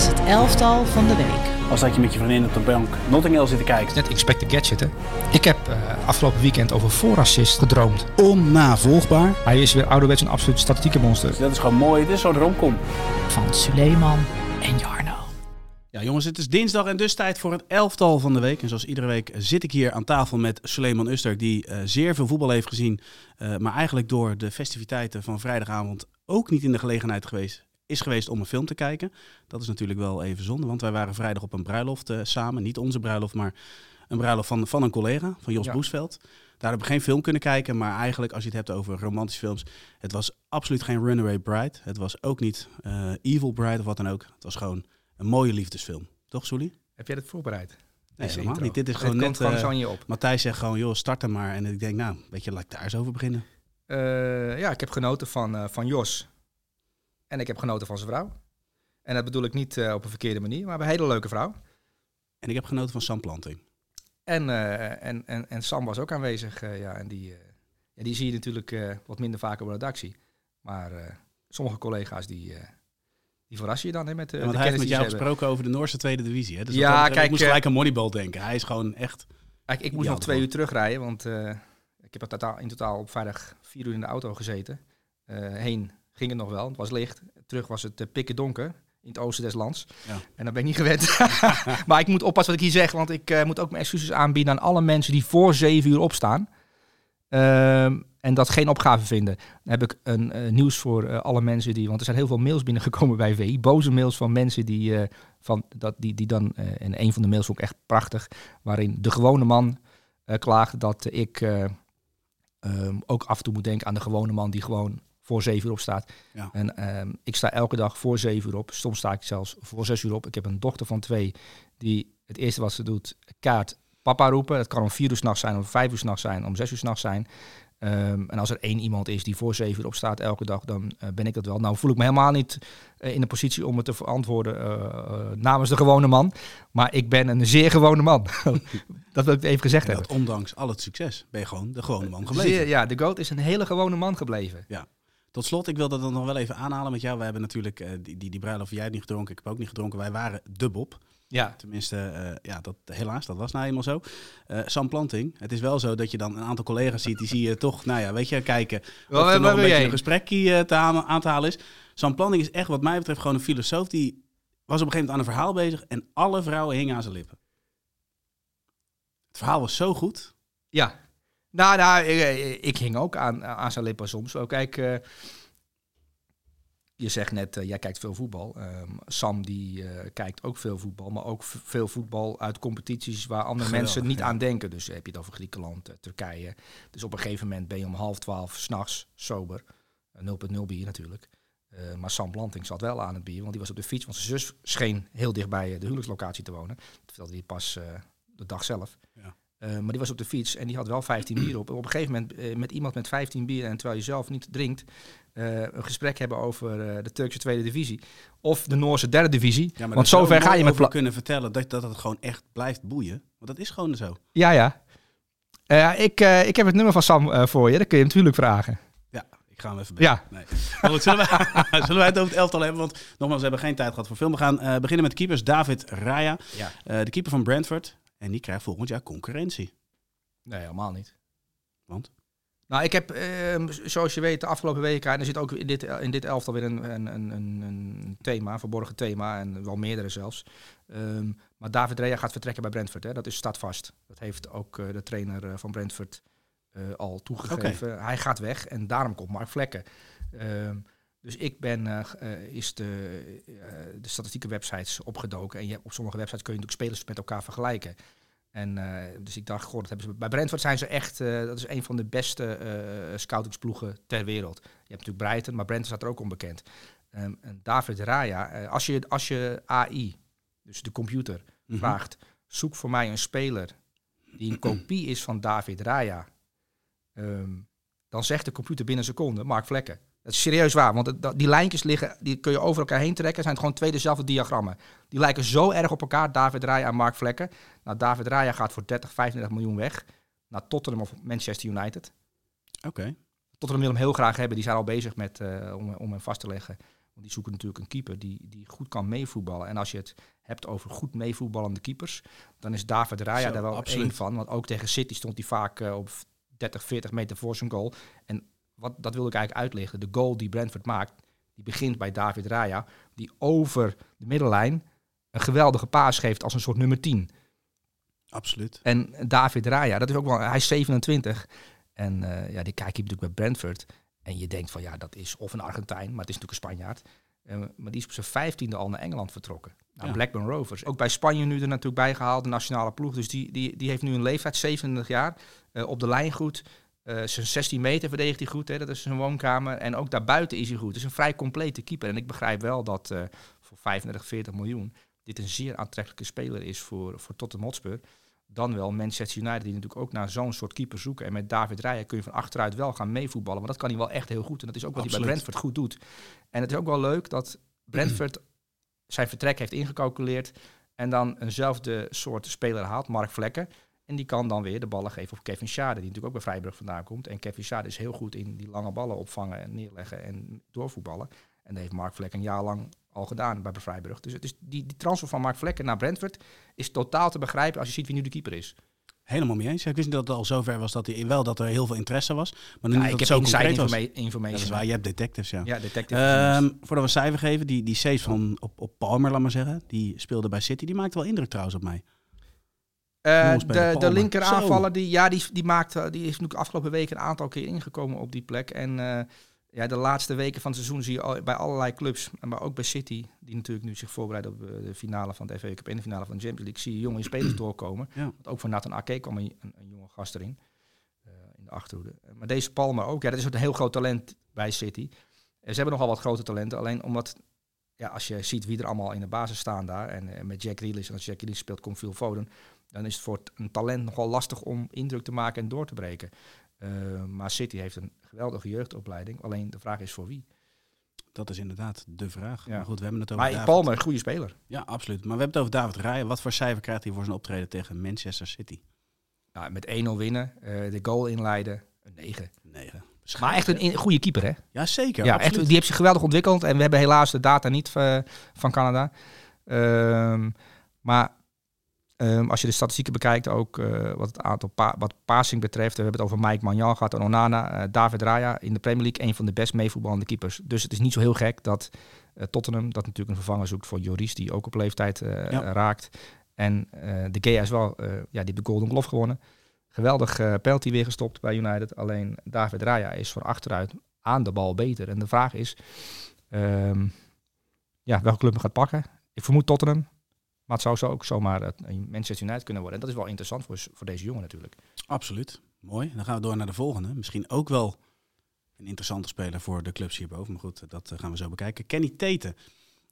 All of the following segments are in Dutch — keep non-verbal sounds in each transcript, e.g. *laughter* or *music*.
is het elftal van de week. Als dat je met je vriendin op de bank Notting Hill zit te kijken. Net Inspector Gadget, hè. Ik heb uh, afgelopen weekend over voorassist gedroomd. Onnavolgbaar. Hij is weer ouderwets een absoluut statistieke monster. Dus dat is gewoon mooi. Dit is zo'n romcom. Van Suleiman en Jarno. Ja, jongens, het is dinsdag en dus tijd voor het elftal van de week. En zoals iedere week zit ik hier aan tafel met Suleiman Usterk, die uh, zeer veel voetbal heeft gezien. Uh, maar eigenlijk door de festiviteiten van vrijdagavond ook niet in de gelegenheid geweest is geweest om een film te kijken. Dat is natuurlijk wel even zonde, want wij waren vrijdag op een bruiloft uh, samen. Niet onze bruiloft, maar een bruiloft van, van een collega, van Jos ja. Boesveld. Daar hebben we geen film kunnen kijken, maar eigenlijk als je het hebt over romantische films, het was absoluut geen Runaway Bride. Het was ook niet uh, Evil Bride of wat dan ook. Het was gewoon een mooie liefdesfilm. Toch, Soelie? Heb jij dat voorbereid? Nee, helemaal niet. Dit is gewoon net... Gewoon uh, zo je op. Matthijs zegt gewoon, joh, start er maar. En ik denk, nou, weet je, laat ik daar eens over beginnen. Ja, ik heb genoten van, van Jos. En ik heb genoten van zijn vrouw. En dat bedoel ik niet uh, op een verkeerde manier, maar een hele leuke vrouw. En ik heb genoten van Sam Planting. En, uh, en, en, en Sam was ook aanwezig. Uh, ja, en die, ja, die zie je natuurlijk wat minder vaak op de redactie. Maar sommige collega's die, die verrassen je dan hè, met, ja, want de hij heeft met jou gesproken over de Noorse tweede divisie. Hè? Dus ja, dat, kijk, ik moest gelijk aan Moneyball denken. Hij is gewoon echt... Kijk, ik moest nog twee uur terugrijden, want ik heb in totaal op vrijdag vier uur in de auto gezeten. heen ging het nog wel, het was licht. Terug was het uh, pikken donker in het oosten des lands. Ja. En dan ben ik niet gewend. *laughs* maar ik moet oppassen wat ik hier zeg, want ik uh, moet ook mijn excuses aanbieden aan alle mensen die voor zeven uur opstaan. Um, en dat geen opgave vinden. Dan heb ik een uh, nieuws voor alle mensen die. Want er zijn heel veel mails binnengekomen bij VI. Boze mails van mensen die. Van, dat, die, die dan. en een van de mails vond ik echt prachtig. Waarin de gewone man klaagt dat ik um, ook af en toe moet denken aan de gewone man die gewoon voor zeven uur op staat. Ja. En um, ik sta elke dag voor zeven uur op. Soms sta ik zelfs voor zes uur op. Ik heb een dochter van twee die het eerste wat ze doet, kaart papa roepen. Dat kan om vier uur s'nachts zijn, om vijf uur s'nachts zijn, om zes uur s'nachts zijn. Um, en als er één iemand is die voor zeven uur op staat elke dag, dan uh, ben ik dat wel. Nou voel ik me helemaal niet uh, in de positie om het te verantwoorden uh, namens de gewone man. Maar ik ben een zeer gewone man. *laughs* dat wil ik even gezegd hebben. Ondanks al het succes ben je gewoon de gewone man gebleven. Zeer, ja, de GOAT is een hele gewone man gebleven. Ja. Tot slot, ik wil dat dan nog wel even aanhalen met jou. Wij hebben natuurlijk uh, die, die, die bruiloft, jij hebt niet gedronken, ik heb ook niet gedronken. Wij waren de Bob. Ja. Tenminste, uh, ja, dat, helaas, dat was nou eenmaal zo. Uh, Sam Planting, het is wel zo dat je dan een aantal collega's ziet, die zie je toch, nou ja, weet je, kijken of er nog een beetje jij? een gesprekje te aan, aan te halen is. Sam Planting is echt, wat mij betreft, gewoon een filosoof die was op een gegeven moment aan een verhaal bezig en alle vrouwen hingen aan zijn lippen. Het verhaal was zo goed. Ja. Nou, nou ik, ik hing ook aan, aan zijn lippen soms. Ook kijk, uh, je zegt net, uh, jij kijkt veel voetbal. Um, Sam die uh, kijkt ook veel voetbal, maar ook veel voetbal uit competities waar andere Geweldig, mensen niet ja. aan denken. Dus heb je het over Griekenland, Turkije. Dus op een gegeven moment ben je om half twaalf s'nachts sober. 0.0 bier natuurlijk. Uh, maar Sam Planting zat wel aan het bier, want die was op de fiets. Want zijn zus scheen heel dichtbij de huwelijkslocatie te wonen. Dat vertelde hij pas de dag zelf. Ja. Uh, maar die was op de fiets en die had wel 15 bier op. En op een gegeven moment uh, met iemand met 15 bier en terwijl je zelf niet drinkt, uh, een gesprek hebben over de Turkse tweede divisie of de Noorse derde divisie. Ja, maar Want zover ga je met over kunnen vertellen dat, dat het gewoon echt blijft boeien. Want dat is gewoon zo. Ja, ja. ik, ik heb het nummer van Sam voor je. Dat kun je natuurlijk vragen. Ja, ik ga hem even bellen. Ja. Nee. Goed, zullen, wij, *laughs* zullen wij het over het elftal hebben? Want nogmaals, we hebben geen tijd gehad voor film. We gaan beginnen met de keepers. David Raya, ja. de keeper van Brentford. En die krijgt volgend jaar concurrentie. Nee, helemaal niet. Want? Nou, ik heb, uh, zoals je weet, de afgelopen weken, en er zit ook in dit, in dit elftal weer een, een, een, een thema, een verborgen thema, en wel meerdere zelfs. Um, maar David Rea gaat vertrekken bij Brentford, hè? dat is, staat vast. Dat heeft ook uh, de trainer uh, van Brentford uh, al toegegeven. Okay. Hij gaat weg en daarom komt Mark Vlekken. Um, dus ik ben, uh, is de, uh, de statistieke websites opgedoken. En je, op sommige websites kun je natuurlijk spelers met elkaar vergelijken. En uh, dus ik dacht, goh, dat hebben ze, bij Brentford zijn ze echt, dat is een van de beste scoutingsploegen ter wereld. Je hebt natuurlijk Brighton, maar Brentford staat er ook onbekend. Um, en David Raya, als, je, als je AI, dus de computer, mm -hmm. vraagt, zoek voor mij een speler die een kopie is van David Raya. Um, dan zegt de computer binnen een seconde, Mark Vlekken. Dat is serieus waar, want het, die lijntjes liggen, die kun je over elkaar heen trekken. zijn het gewoon twee dezelfde diagrammen. Die lijken zo erg op elkaar, David Raya en Mark Vlekken. Nou, David Raya gaat voor 30, 35 miljoen weg naar Tottenham of Manchester United. Oké. Okay. Tottenham wil hem heel graag hebben, die zijn al bezig met, uh, om, om hem vast te leggen. Want die zoeken natuurlijk een keeper die, die goed kan meevoetballen. En als je het hebt over goed meevoetballende keepers, dan is David Raya Zo, daar wel absoluut. één van. Want ook tegen City stond hij vaak eh, op 30, 40 meter voor zijn goal. En wat, dat wil ik eigenlijk uitleggen. De goal die Brentford maakt, die begint bij David Raya, die over de middellijn een geweldige paas geeft als een soort nummer 10. Absoluut. En David Raya, dat is ook wel, hij is 27. En eh, ja, die kijk je natuurlijk bij Brentford. En je denkt van ja, dat is of een Argentijn, maar het is natuurlijk een Spanjaard. Eh, maar die is op zijn vijftiende al naar Engeland vertrokken. Naar Ja. Blackburn Rovers. Ook bij Spanje nu er natuurlijk bij gehaald, de nationale ploeg. Dus die, die, die heeft nu een leeftijd, 27 jaar. eh, op de lijn goed. Eh, zijn 16 meter verdedigt hij goed. Hè? Dat is zijn woonkamer. En ook daarbuiten is hij goed. Het is een vrij complete keeper. En ik begrijp wel dat eh, voor 35, 40 miljoen dit een zeer aantrekkelijke speler is voor, voor Tottenham Hotspur. Dan wel Manchester United, die natuurlijk ook naar zo'n soort keeper zoeken. En met David Raya kun je van achteruit wel gaan meevoetballen. Maar dat kan hij wel echt heel goed. En dat is ook wat hij bij. Brentford goed doet. En het is ook wel leuk dat Brentford zijn vertrek heeft ingecalculeerd. En dan eenzelfde soort speler haalt, Mark Vlekken. En die kan dan weer de ballen geven op Kevin Schade, die natuurlijk ook bij Vrijburg vandaan komt. En Kevin Schade is heel goed in die lange ballen opvangen en neerleggen en doorvoetballen. En dat heeft Mark Vlekken een jaar lang al gedaan bij Vrijburg. Dus het is die, die transfer van Mark Vlekken naar Brentford is totaal te begrijpen als je ziet wie nu de keeper is. Helemaal mee eens. Ik wist niet dat het al zover was dat hij wel dat er heel veel interesse was. Maar nu Ja, ik dat heb zo inside informa- Ja, information. dat is waar. Je hebt detectives, ja. Ja, detective. Ehm, voordat we cijfer geven, die, die saves van op, op Palmer, laat maar zeggen, die speelde bij City, die maakte wel indruk trouwens op mij. Eh, de de, de linker aanvaller, die, ja, die, die, maakt, eh, die is natuurlijk afgelopen weken een aantal keer ingekomen op die plek. En eh, ja, de laatste weken van het seizoen zie je al, bij allerlei clubs, maar ook bij City, die natuurlijk nu zich voorbereiden op de finale van de FA Cup en de finale van de Champions League, zie je jonge spelers *clears throat* doorkomen. Ja. Want ook voor Nathan Ake kwam een, een, een jonge gast erin, in de achterhoede. Maar deze Palmer ook, ja, dat is ook een heel groot talent bij City. Ze hebben nogal wat grote talenten, alleen omdat ja, als je ziet wie er allemaal in de basis staan daar. En met Jack Grealish, en als Jack Grealish speelt, komt Phil Foden. Dan is het voor een talent nogal lastig om indruk te maken en door te breken. Eh, maar City heeft een geweldige jeugdopleiding. Alleen de vraag is voor wie. Dat is inderdaad de vraag. Ja. Maar goed, we hebben het over Maar David. Palmer, een goede speler. Ja, absoluut. Maar we hebben het over David Raya. Wat voor cijfer krijgt hij voor zijn optreden tegen Manchester City? Nou, met 1-0 winnen, eh, de goal inleiden, een 9. 9. Maar echt een goede keeper, hè? Ja, zeker. Ja, absoluut. echt, die heeft zich geweldig ontwikkeld. En we hebben helaas de data niet eh, van Canada. Ehm, maar ehm, als je de statistieken bekijkt, ook eh, wat het aantal pa wat passing betreft. We hebben het over Mike Magnan gehad en Onana. eh, David Raya in de Premier League, een van de best meevoetballende keepers. Dus het is niet zo heel gek dat eh, Tottenham, dat natuurlijk een vervanger zoekt voor Joris, die ook op leeftijd Ja. raakt. En de Gea is wel, ja, die heeft de Golden Glove gewonnen. Geweldig penalty weer gestopt bij United. Alleen David Raya is van achteruit aan de bal beter. En de vraag is, ehm, ja, welke club hem gaat pakken. Ik vermoed Tottenham. Maar het zou zo ook zomaar een Manchester United kunnen worden. En dat is wel interessant voor, voor deze jongen natuurlijk. Absoluut. Mooi. Dan gaan we door naar de volgende. Misschien ook wel een interessante speler voor de clubs hierboven. Maar goed, dat eh, gaan we zo bekijken. Kenny Teten.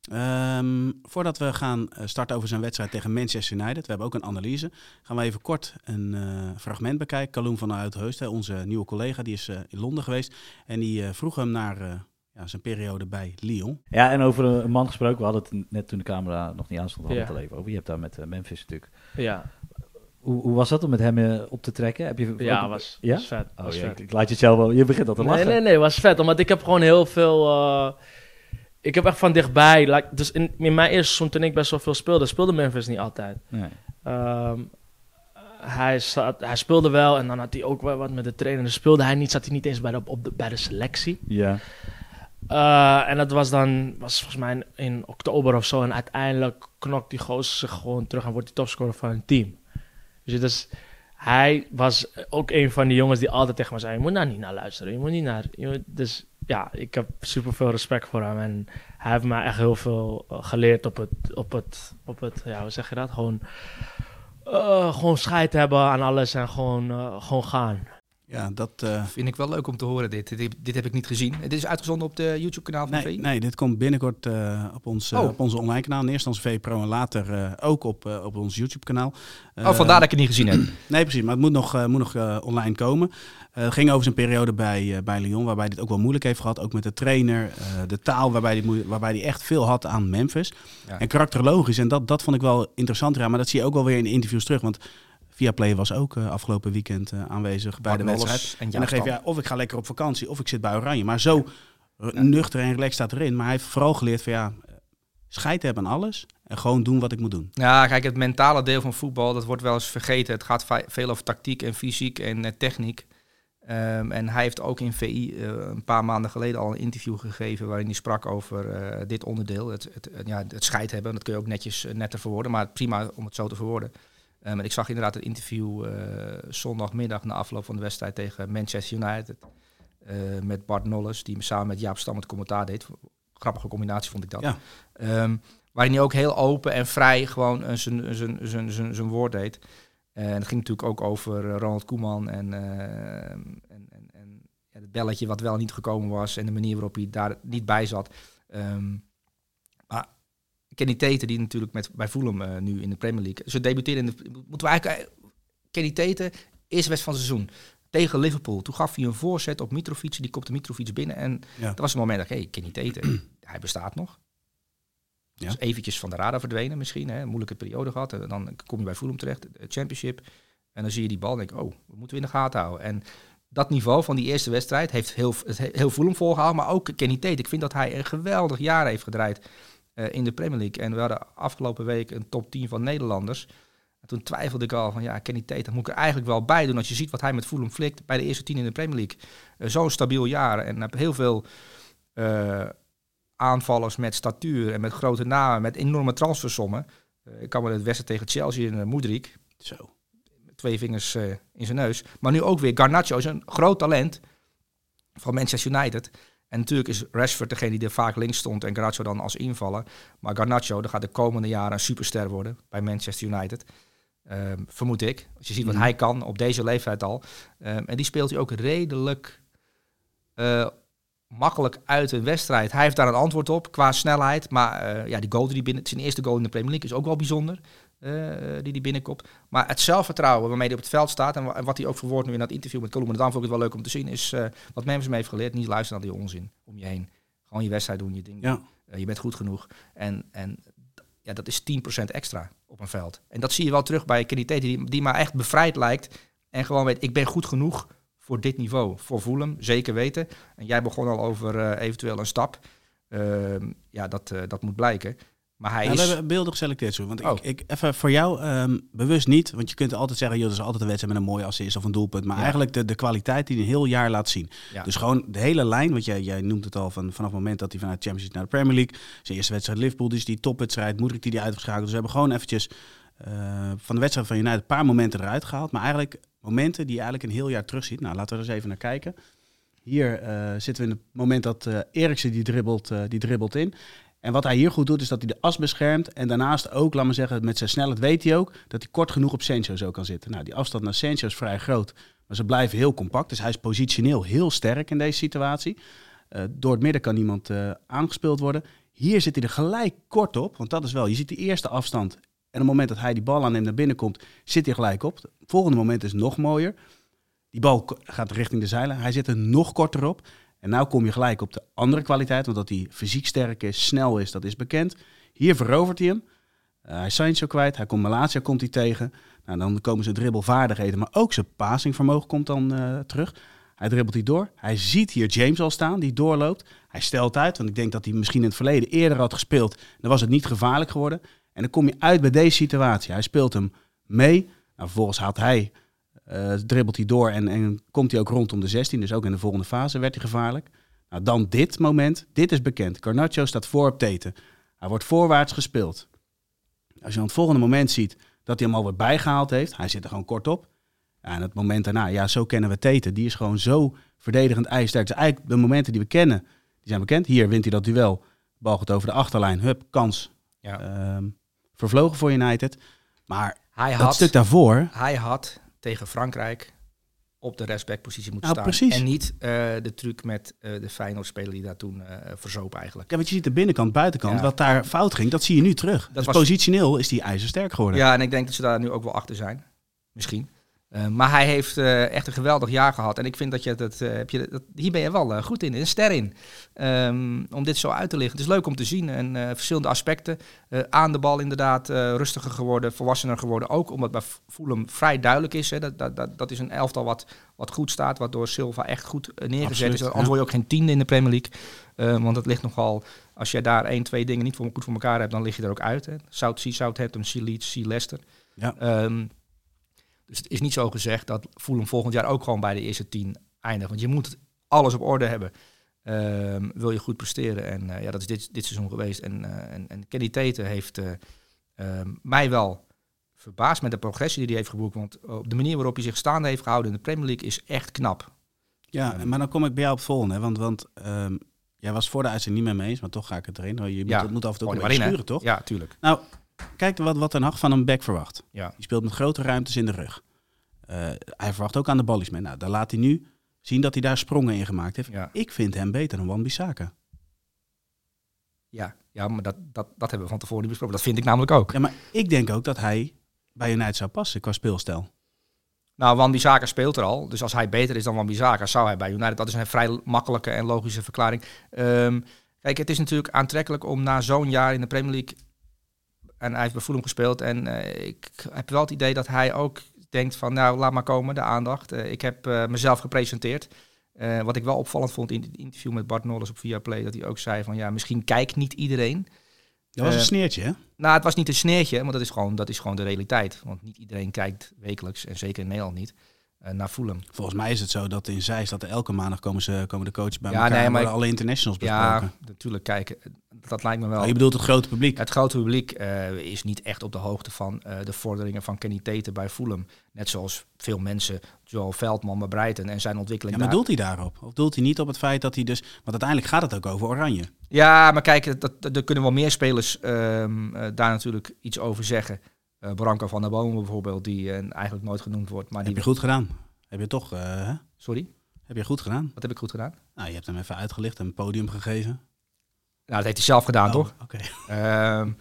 Ehm, voordat we gaan eh, starten over zijn wedstrijd tegen Manchester United, we hebben ook een analyse, gaan we even kort een eh, fragment bekijken. Kaloen van Uitheust, hè, onze nieuwe collega, die is in Londen geweest. En die vroeg hem naar ja, zijn periode bij Lyon. Ja, en over een man gesproken. We hadden het net toen de camera nog niet aanstond, we hadden Ja. het al even over. Je hebt daar met eh, Memphis natuurlijk. Ja, Hoe, hoe was dat om met hem eh, op te trekken? Heb je ja ook- was, Ja? was vet. Oh, was ja, vet. ik, ik laat je het zelf wel. Je begint al te Nee, lachen. nee, nee, was vet. Omdat ik heb gewoon heel veel... eh, ik heb echt van dichtbij... Like, dus in, in mijn eerste seizoen, toen ik best wel veel speelde, speelde Memphis niet altijd. Nee. Ehm, hij, zat, hij speelde wel en dan had hij ook wel wat met de trainer. Dus speelde hij niet, zat hij niet eens bij de, op de, bij de selectie. Ja. Eh, en dat was dan, was volgens mij in, oktober of zo. En uiteindelijk knokt die gozer zich gewoon terug en wordt hij topscorer van een team. Dus, hij was ook een van die jongens die altijd tegen me zei: Je moet daar niet naar luisteren. Je moet niet naar. Dus ja, ik heb super veel respect voor hem. En hij heeft mij echt heel veel eh, geleerd op het, op het, op het, ja, hoe zeg je dat? Gewoon, eh, gewoon scheid hebben aan alles en gewoon, gewoon gaan. Ja, dat... eh, Vind ik wel leuk om te horen dit. Dit, dit heb ik niet gezien. Dit is uitgezonden op de YouTube kanaal van Nee, VI. nee, dit komt binnenkort eh, op, ons, eh, Oh. op onze online kanaal. In eerste instantie VPRO en later ook op, op ons YouTube kanaal. oh, vandaar dat ik het niet gezien heb. *clears throat* Nee, precies. Maar het moet nog, moet nog online komen. Het ging over zijn periode bij, bij Lyon, waarbij het ook wel moeilijk heeft gehad. Ook met de trainer, de taal, waarbij hij, waarbij echt veel had aan Memphis. Ja. En karakterologisch. En dat, dat vond ik wel interessant. Ja, maar dat zie je ook wel weer in de interviews terug. Want Viaplay was ook eh, afgelopen weekend eh, aanwezig bij de wedstrijd. en En dan geef je of ik ga lekker op vakantie of ik zit bij Oranje. Maar zo R- Nuchter en relaxed staat erin. Maar hij heeft vooral geleerd van ja, scheid hebben aan alles. En gewoon doen wat ik moet doen. Ja, kijk, het mentale deel van voetbal, dat wordt wel eens vergeten. Het gaat veel over tactiek en fysiek en eh, techniek. Ehm, en hij heeft ook in VI eh, een paar maanden geleden al een interview gegeven waarin hij sprak over eh, dit onderdeel. Het, het, ja, het scheid hebben, dat kun je ook netjes eh, netter verwoorden, maar prima om het zo te verwoorden. En ik zag inderdaad een interview eh, zondagmiddag na afloop van de wedstrijd tegen Manchester United. eh, met Bart Nolles, die samen met Jaap Stam het commentaar deed. Grappige combinatie vond ik dat. Ja. Ehm, waarin hij ook heel open en vrij gewoon eh, zijn- woord deed. Eh, En het ging natuurlijk ook over eh, Ronald Koeman en, eh, en, en, en het belletje wat wel niet gekomen was en de manier waarop hij daar niet bij zat. Maar Kenny Tete, die natuurlijk met, bij Fulham eh, nu in de Premier League, ze debuteerde in de... Moeten we eigenlijk... eh, Kenny Tete, eerste wedstrijd van het seizoen tegen Liverpool. Toen gaf hij een voorzet op Mitrovic, die kopte Mitrovic binnen en Ja. dat was het moment dat ik, hey, Kenny Tete, *clears throat* hij bestaat nog. Ja. Dus eventjes van de radar verdwenen misschien. Hè, een moeilijke periode gehad. En dan kom je bij Fulham terecht, championship. En dan zie je die bal en denk ik, oh, we moeten we in de gaten houden. En dat niveau van die eerste wedstrijd heeft heel, heel Fulham volgehouden. Maar ook Kenny Tate. Ik vind dat hij een geweldig jaar heeft gedraaid in de Premier League. En we hadden afgelopen week een top 10 van Nederlanders. En toen twijfelde ik al van, ja, Kenny Tate, dat moet ik er eigenlijk wel bij doen. Als je ziet wat hij met Fulham flikt bij de eerste 10 in de Premier League. Eh, Zo'n stabiel jaar. En heb heel veel... eh, aanvallers met statuur en met grote namen, met enorme transfersommen. Eh, ik kan me het wedstrijd tegen Chelsea en uh, Moedrik, Zo. twee vingers eh, in zijn neus. Maar nu ook weer Garnacho is een groot talent van Manchester United. En natuurlijk is Rashford degene die er vaak links stond en Garnacho dan als invaller. Maar Garnacho, dat gaat de komende jaren een superster worden bij Manchester United. Ehm, vermoed ik. Als je ziet wat Mhm. hij kan op deze leeftijd al. Ehm, en die speelt hij ook redelijk eh, makkelijk uit een wedstrijd. Hij heeft daar een antwoord op qua snelheid. Maar eh, ja, die goal die binnen, zijn eerste goal in de Premier League is ook wel bijzonder. Eh, die die binnenkomt. Maar het zelfvertrouwen waarmee hij op het veld staat. En, wa- en wat hij ook verwoordt nu in dat interview met Colombo. Dan vond ik het wel leuk om te zien. Is eh, wat Memphis me heeft geleerd. Niet luisteren naar die onzin om je heen. Gewoon je wedstrijd doen, je ding. Ja. Eh, je bent goed genoeg. En, en ja, dat is 10% extra op een veld. En dat zie je wel terug bij Kenny Tate, die, die maar echt bevrijd lijkt. En gewoon weet, ik ben goed genoeg voor dit niveau. Voor Fulham, zeker weten. En jij begon al over eventueel een stap. Ehm, ja, dat, dat moet blijken. Maar hij Ja, is... We hebben beeldig geselecteerd zo. Want Oh. ik, ik, even voor jou, ehm, bewust niet. Want je kunt altijd zeggen, joh, dat is altijd een wedstrijd met een mooie assist of een doelpunt. Maar Ja. eigenlijk de, de kwaliteit die hij een heel jaar laat zien. Ja. Dus gewoon de hele lijn, want jij, jij noemt het al van, vanaf het moment dat hij vanuit de Champions League naar de Premier League. Zijn eerste wedstrijd Liverpool, dus die topwedstrijd, Moedrik die die uitgeschakeld. Dus we hebben gewoon eventjes eh, van de wedstrijd van United een paar momenten eruit gehaald. Maar eigenlijk momenten die je eigenlijk een heel jaar terugziet. Nou, laten we er eens even naar kijken. Hier eh, zitten we in het moment dat eh Eriksen die dribbelt, die dribbelt in. En wat hij hier goed doet, is dat hij de as beschermt. En daarnaast ook, laat maar zeggen, met zijn snelheid weet hij ook dat hij kort genoeg op Sancho zo kan zitten. Nou, die afstand naar Sancho is vrij groot. Maar ze blijven heel compact. Dus hij is positioneel heel sterk in deze situatie. Eh, door het midden kan niemand eh, aangespeeld worden. Hier zit hij er gelijk kort op. Want dat is wel, je ziet die eerste afstand. En op het moment dat hij die bal aanneemt naar binnen komt, zit hij gelijk op. Het volgende moment is nog mooier. Die bal gaat richting de zeilen. Hij zit er nog korter op. En nou kom je gelijk op de andere kwaliteit. Want dat hij fysiek sterk is, snel is, dat is bekend. Hier verovert hij hem. Eh, hij is Sancho kwijt. Hij komt Malatia komt hij tegen. Nou, dan komen zijn dribbelvaardigheden. Maar ook zijn passingvermogen komt dan eh, terug. Hij dribbelt die door. Hij ziet hier James al staan, die doorloopt. Hij stelt uit, want ik denk dat hij misschien in het verleden eerder had gespeeld. Dan was het niet gevaarlijk geworden. En dan kom je uit bij deze situatie. Hij speelt hem mee. Nou, vervolgens haalt hij, eh, dribbelt hij door en, en komt hij ook rondom de 16. Dus ook in de volgende fase werd hij gevaarlijk. Nou, dan dit moment. Dit is bekend. Garnacho staat voor op Teten. Hij wordt voorwaarts gespeeld. Als je aan het volgende moment ziet dat hij hem alweer bijgehaald heeft. Hij zit er gewoon kort op. Ja, en het moment daarna, ja, zo kennen we Teten. Die is gewoon zo verdedigend ijsterk. Dus eigenlijk de momenten die we kennen, die zijn bekend. Hier wint hij dat duel. Bal gaat over de achterlijn. Hup, kans. Ja. Ehm, vervlogen voor United. Maar hij, dat had, stuk daarvoor... hij had tegen Frankrijk op de respectpositie moeten Nou, staan. precies. En niet eh, de truc met eh, de Feyenoord-speler die daar toen verzoop eigenlijk. Ja, want je ziet de binnenkant, buitenkant. Ja. Wat daar fout ging, dat zie je nu terug. dus was- positioneel is die ijzersterk geworden. Ja, en ik denk dat ze daar nu ook wel achter zijn. Misschien. Eh, maar hij heeft eh, echt een geweldig jaar gehad. En ik vind dat je dat, eh, heb je, dat hier ben je wel goed in, een ster in. Ehm, om dit zo uit te lichten. Het is leuk om te zien en verschillende aspecten. Aan de bal inderdaad rustiger geworden, volwassener geworden. Ook omdat bij Fulham vrij duidelijk is. Hè, dat, dat, dat, dat is een elftal wat, wat goed staat, wat door Silva echt goed neergezet Absoluut, is. ja. Anders word je ook geen tiende in de Premier League. Eh, want het ligt nogal, als je daar één, twee dingen niet voor, goed voor elkaar hebt, dan lig je er ook uit. Hè. South Southampton, Sea Leeds, Sea Leicester. Ja. Ehm, dus het is niet zo gezegd dat Fulham volgend jaar ook gewoon bij de eerste tien eindigt. Want je moet alles op orde hebben. Ehm, wil je goed presteren. En eh, ja, dat is dit, dit seizoen geweest. En, eh, en, en Kenny Tete heeft eh, ehm, mij wel verbaasd met de progressie die hij heeft geboekt. Want op de manier waarop hij zich staande heeft gehouden in de Premier League is echt knap. Ja, maar dan kom ik bij jou op het volgende. Hè? Want, want ehm, jij was voor de uitzending niet met me eens, maar toch ga ik het erin. Je moet, Ja, het moet af en toe ook sturen, toch? Ja, tuurlijk. Nou, kijk wat, wat Ten Hag van een back verwacht. Ja. Die speelt met grote ruimtes in de rug. Eh, hij verwacht ook aan de ballies mee. Nou, daar laat hij nu zien dat hij daar sprongen in gemaakt heeft. Ja, Ik vind hem beter dan Wan-Bissaka. ja, ja maar dat, dat, dat hebben we van tevoren niet besproken. Dat vind ik namelijk ook. Ja, maar ik denk ook dat hij bij United zou passen qua speelstijl. Nou, Wan Bissaka speelt er al. Dus als hij beter is dan Wan Bissaka, zou hij bij United. Dat is een vrij makkelijke en logische verklaring. Ehm, kijk, het is natuurlijk aantrekkelijk om na zo'n jaar in de Premier League... En hij heeft bij Fulham gespeeld. En eh, ik heb wel het idee dat hij ook denkt van... Nou, laat maar komen, de aandacht. Eh, ik heb eh, mezelf gepresenteerd. Wat ik wel opvallend vond in het interview met Bart Nolles op Viaplay... dat hij ook zei van, ja, misschien kijkt niet iedereen... Dat was een sneertje, hè? Nou, het was niet een sneertje, want dat is gewoon, dat is gewoon de realiteit. Want niet iedereen kijkt wekelijks, en zeker in Nederland niet, naar Fulham. Volgens mij is het zo dat in Zeist dat er elke maandag komen, ze, komen de coaches bij Ja, elkaar nee, maar ik- alle internationals Ja, besproken. natuurlijk kijken. Dat lijkt me wel. Oh, je bedoelt het grote publiek. Het grote publiek eh, is niet echt op de hoogte van eh, de vorderingen van Kenny Tete bij Fulham. Net zoals veel mensen, Joel Veldman bij Breiten en zijn Ja, ontwikkeling maar daar. doelt hij daarop? Of doelt hij niet op het feit dat hij dus... Want uiteindelijk gaat het ook over Oranje. Ja, maar kijk, dat, dat, er kunnen wel meer spelers ehm, eh, daar natuurlijk iets over zeggen. Eh Branko van der Bomen bijvoorbeeld, die eh, eigenlijk nooit genoemd wordt. Maar Heb die... je goed gedaan. Heb je toch... eh? Sorry, heb je goed gedaan? wat heb ik goed gedaan? Nou, je hebt hem even uitgelicht en een podium gegeven. Nou, dat heeft hij zelf gedaan, Oh, toch? Oké. *laughs* Ehm,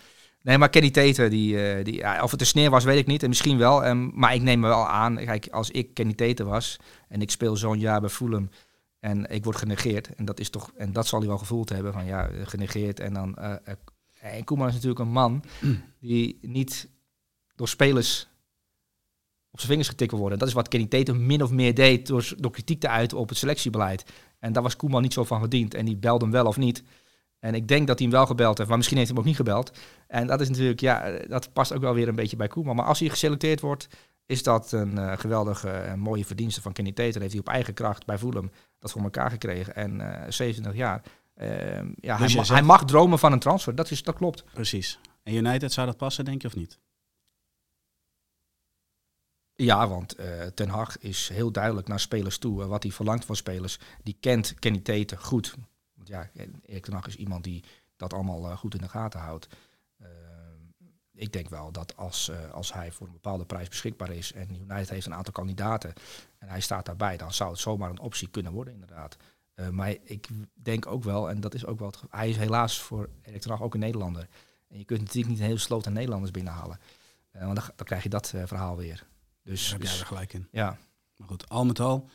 nee, maar Kenny Tete, die, die, ja, of het een sneer was, weet ik niet. En misschien wel. Ehm, maar ik neem me wel aan, kijk, als ik Kenny Tete was en ik speel zo'n jaar bij Fulham en ik word genegeerd. En dat is toch, en dat zal hij wel gevoeld hebben van ja, genegeerd. En dan, en Koeman is natuurlijk een man *clears throat* die niet door spelers op zijn vingers getikt worden. Dat is wat Kenny Tete min of meer deed door, door kritiek te uiten op het selectiebeleid. En daar was Koeman niet zo van gediend. En die belde hem wel of niet. En ik denk dat hij hem wel gebeld heeft, maar misschien heeft hij hem ook niet gebeld. En dat is natuurlijk, ja, eh, dat past ook wel weer een beetje bij Koeman. Maar als hij geselecteerd wordt, is dat een eh, geweldige en mooie verdienste van Kenny Tater. Heeft hij op eigen kracht bij Fulham dat voor elkaar gekregen. En eh 27 jaar. Ehm, ja, hij, je ma- zegt- hij mag dromen van een transfer. Dat, is, dat klopt. Precies. En United zou dat passen, denk je, of niet? Ja, want eh, Ten Hag is heel duidelijk naar spelers toe. eh, wat hij verlangt van spelers. Die kent Kenny Tater goed. Want ja, Erik Ten Hag is iemand die dat allemaal eh, goed in de gaten houdt. Eh, ik denk wel dat als, eh, als hij voor een bepaalde prijs beschikbaar is en United heeft een aantal kandidaten en hij staat daarbij, dan zou het zomaar een optie kunnen worden inderdaad. Eh, maar ik denk ook wel, en dat is ook wel, hij is helaas voor Erik ten Hag ook een Nederlander. En je kunt natuurlijk niet een hele sloot aan Nederlanders binnenhalen. Eh, want dan, krijg je dat eh, verhaal weer. Dus, Daar heb jij dus- er gelijk in. ja, Maar goed, al met al,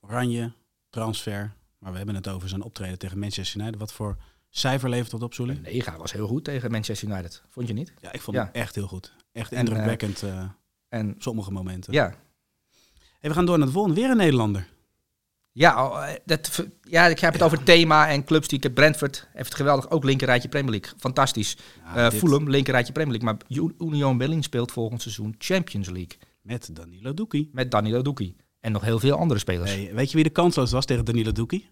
Oranje, transfer. Maar we hebben het over zijn optreden tegen Manchester United. Wat voor cijfer levert dat op, een nega was heel goed tegen Manchester United. Vond je niet? Ja, ik vond Ja. hem echt heel goed. Echt En, indrukwekkend eh, En sommige momenten. ja, Hey, we gaan door naar de volgende. Weer een Nederlander. Ja, oh, eh, dat, ja, ik heb het over thema en clubs die ik heb. Brentford heeft het geweldig. Ook linkerrijtje Premier League. Fantastisch. Ja, dit Fulham, linkerrijtje Premier League. Maar Union Berlin speelt volgend seizoen Champions League. Met Danilo Doekie. Met Danilo Doekie. En nog heel veel andere spelers. Hey, weet je wie de kansloos was tegen Danilo Doekie?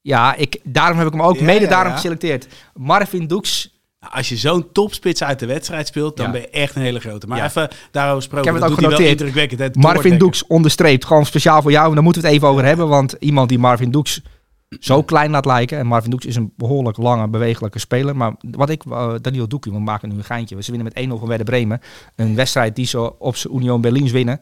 Ja, ik, daarom heb ik hem ook Ja, mede ja, daarom ja. geselecteerd. Marvin Doeks. Nou, als je zo'n topspits uit de wedstrijd speelt, dan ben je echt een hele grote. Maar even daarover gesproken. Ik heb het ook genoteerd. Marvin. Doeks onderstreept. Gewoon speciaal voor jou. En daar moeten we het even over hebben. Want iemand die Marvin Doeks zo klein laat lijken. En Marvin Doeks is een behoorlijk lange, bewegelijke speler. Maar wat ik, uh, Danilo Doekie, we maken nu een geintje. Ze winnen met 1-0 van Werder Bremen. Een wedstrijd die ze op zijn Union Berlins winnen.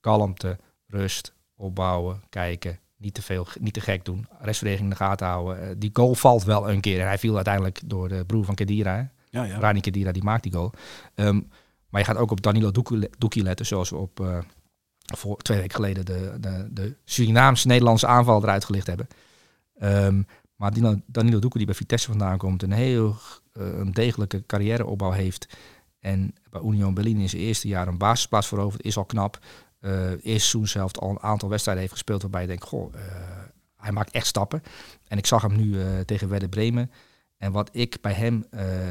Kalmte, rust, opbouwen, kijken. Niet te veel, niet te gek doen. Restverdediging in de gaten houden. Eh, die goal valt wel een keer. En hij viel uiteindelijk door de broer van Kedira. hè. Ja, ja. Rani Kedira die maakt die goal. Ehm, Maar je gaat ook op Danilo Doekie Doekie letten, zoals we op eh, voor twee weken geleden de, de, de Surinaams-Nederlandse aanval eruit gelicht hebben. Ehm, maar Danilo, Danilo die bij Vitesse vandaan komt, een heel eh, een degelijke carrièreopbouw heeft. En bij Union Berlin in zijn eerste jaar een basisplaats veroverd, is al knap. Eh eerst seizoen zelf al een aantal wedstrijden heeft gespeeld waarbij je denkt, goh, eh, hij maakt echt stappen. En ik zag hem nu tegen Werder Bremen. En wat ik bij hem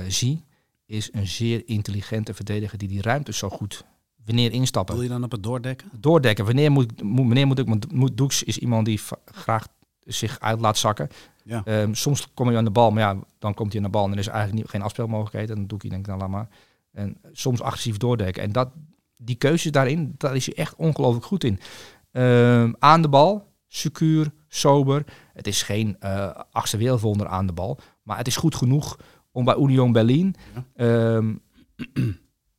zie, is een zeer intelligente verdediger die die ruimte zo goed wanneer instappen. Wil je dan op het doordekken? Doordekken. Wanneer moet, moet, wanneer moet ik, want moet, Doeks is iemand die graag zich uit laat zakken. Ja. Ehm, soms kom je aan de bal, maar ja, dan komt hij aan de bal en er is eigenlijk niet, geen afspeelmogelijkheid. En dan doe ik denk ik dan laat maar. En soms agressief doordekken. En dat, die keuzes daarin, daar is hij echt ongelooflijk goed in. Ehm, aan de bal, secuur, sober. Het is geen eh achtste wereldwonder aan de bal, maar het is goed genoeg om bij Union Berlin ehm,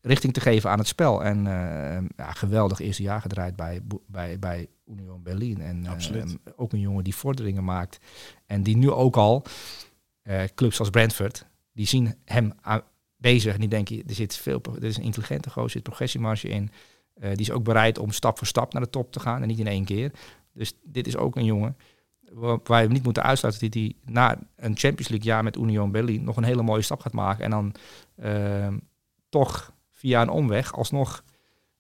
richting te geven aan het spel. En eh, ja, geweldig eerste jaar gedraaid bij, bij, bij Union Berlin. En eh, ook een jongen die vorderingen maakt. En die nu ook al, eh, clubs als Brentford, die zien hem bezig. En die denken, er zit veel, er is een intelligente gozer, er zit progressiemarge in. Die is ook bereid om stap voor stap naar de top te gaan en niet in één keer. Dus dit is ook een jongen wa- waar we niet moeten uitsluiten dat hij na een Champions League jaar met Union Berlin nog een hele mooie stap gaat maken. En dan toch via een omweg alsnog